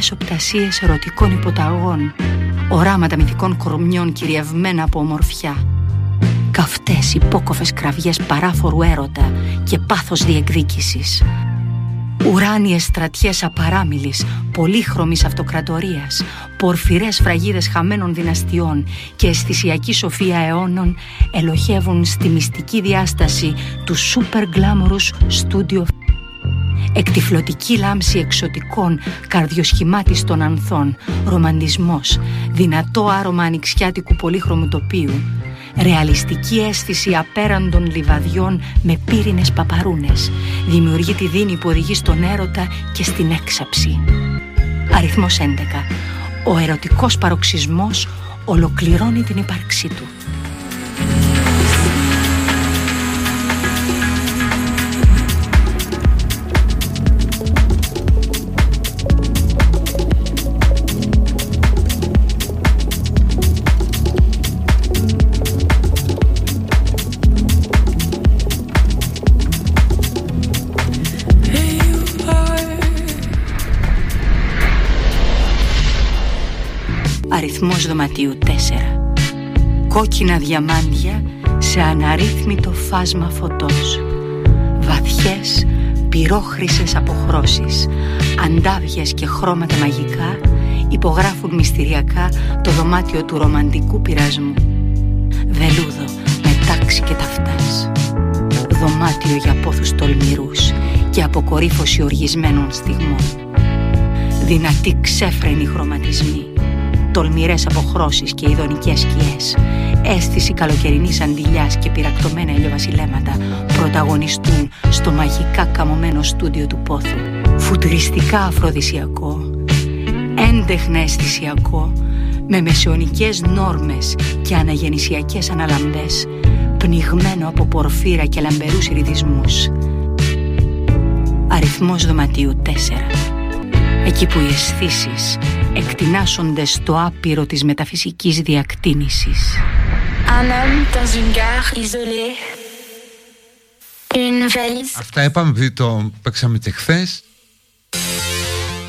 Σαγηνευτικές οπτασίες ερωτικών υποταγών Οράματα μυθικών κορμιών κυριευμένα από ομορφιά Καυτές υπόκοφες κραυγές παράφορου έρωτα και πάθος διεκδίκησης Ουράνιες στρατιές απαράμιλης, πολύχρωμης αυτοκρατορίας, πορφυρές φραγίδες χαμένων δυναστιών και αισθησιακή σοφία αιώνων ελοχεύουν στη μυστική διάσταση του super glamorous studio Εκτιφλωτική λάμψη εξωτικών, καρδιοσχημάτιστων ανθών, ρομαντισμός, δυνατό άρωμα ανοιξιάτικου πολύχρωμου τοπίου, ρεαλιστική αίσθηση απέραντων λιβαδιών με πύρινες παπαρούνες, δημιουργεί τη δίνη που οδηγεί στον έρωτα και στην έξαψη. Αριθμός 11. Ο ερωτικός παροξισμός ολοκληρώνει την ύπαρξή του. Δωματίου 4 Κόκκινα διαμάντια σε αναρρύθμιτο φάσμα φωτός. Βαθιές πυρόχρυσες αποχρώσεις Αντάβιες και χρώματα μαγικά Υπογράφουν μυστηριακά το δωμάτιο του ρομαντικού πειρασμού. Βελούδο με τάξη και ταυτάς. Δωμάτιο για πόθους τολμηρούς Και αποκορύφωση οργισμένων στιγμών. Δυνατοί ξέφρενοι χρωματισμοί τολμηρές αποχρώσεις και ειδονικές σκιές, αίσθηση καλοκαιρινής αντιλιάς και πυρακτωμένα ηλιοβασιλέματα πρωταγωνιστούν στο μαγικά καμωμένο στούντιο του πόθου. Φουτριστικά αφροδισιακό, έντεχνα αισθησιακό, με μεσαιωνικές νόρμες και αναγεννησιακές αναλαμπές, πνιγμένο από πορφύρα και λαμπερούς ρυθισμούς. Αριθμός δωματίου 4 εκεί που οι αισθήσεις εκτινάσσονται στο άπειρο της μεταφυσικής διακτίνησης. Αυτά είπαμε επειδή το παίξαμε και χθες.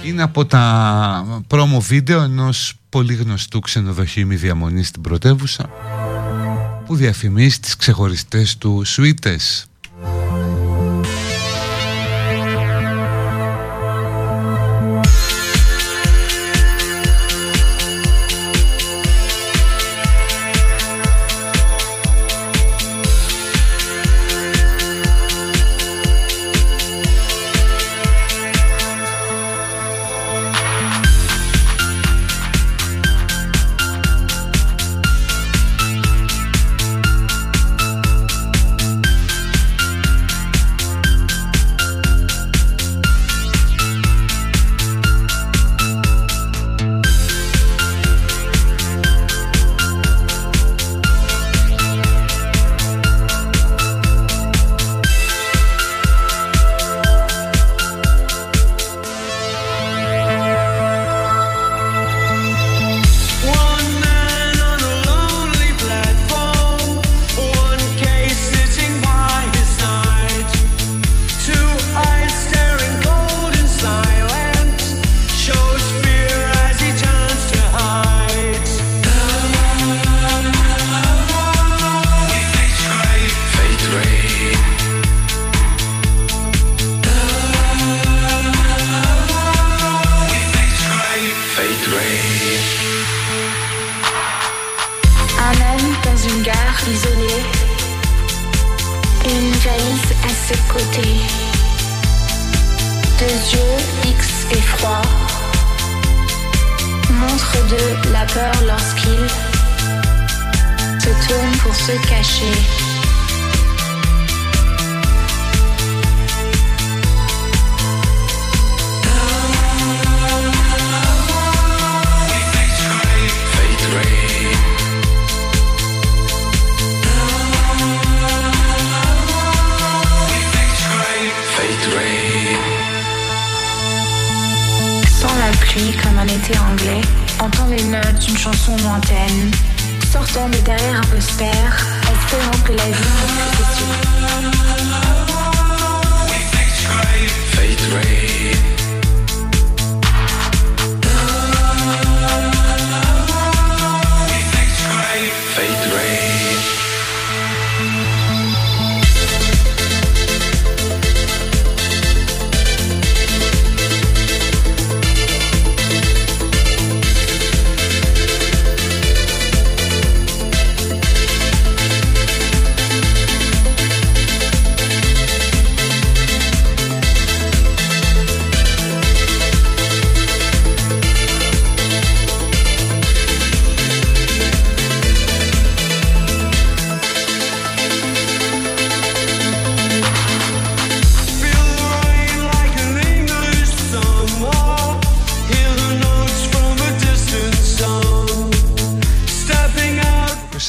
Είναι από τα πρόμο βίντεο ενός πολύ γνωστού ξενοδοχείου μη διαμονή στην πρωτεύουσα που διαφημίζει τις ξεχωριστές του σουίτες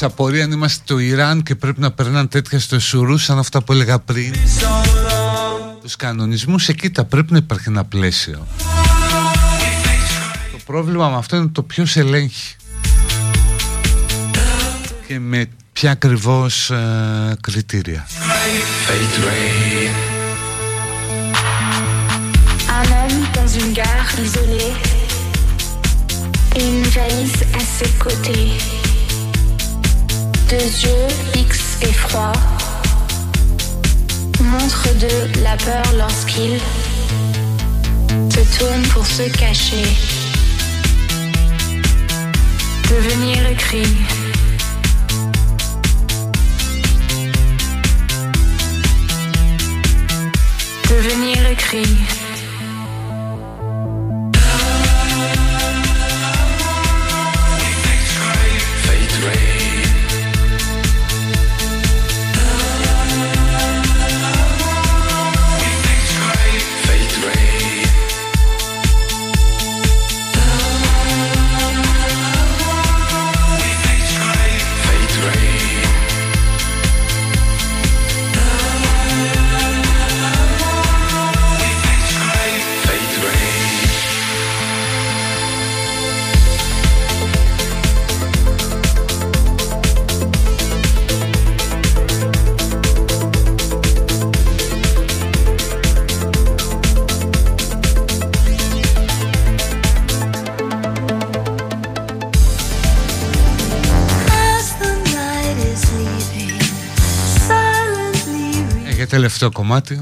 απορία αν είμαστε το Ιράν και πρέπει να περνάνε τέτοια στο εσουρού σαν αυτά που έλεγα πριν. Τους κανονισμούς εκεί τα πρέπει να υπάρχει ένα πλαίσιο. Το πρόβλημα με αυτό είναι το ποιος ελέγχει. Και με ποια ακριβώς ε, κριτήρια. Un homme dans une gare isolée et une valise à ses côtés. Deux yeux fixes et froids montrent de la peur lorsqu'il se tourne pour se cacher. Devenir écrit. Devenir écrit. Τελευταίο κομμάτι.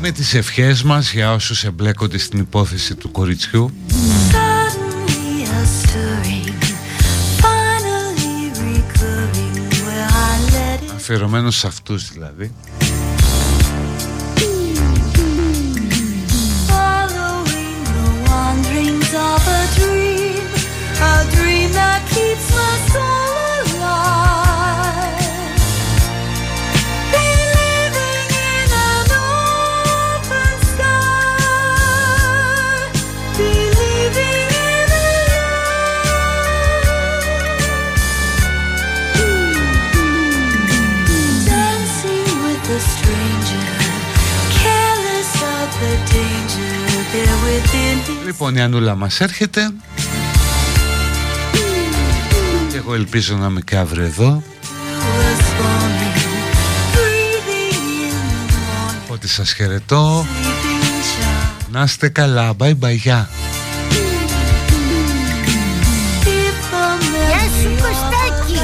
Με τις ευχές μας για όσους εμπλέκονται στην υπόθεση του κοριτσιού. Αφιερωμένος σε αυτούς δηλαδή Λοιπόν η Ανούλα μας έρχεται. Και εγώ ελπίζω να είμαι και αύριο εδώ. Ότι σας χαιρετώ. Να είστε καλά. Bye bye γεια. Γεια σου Κωστάκη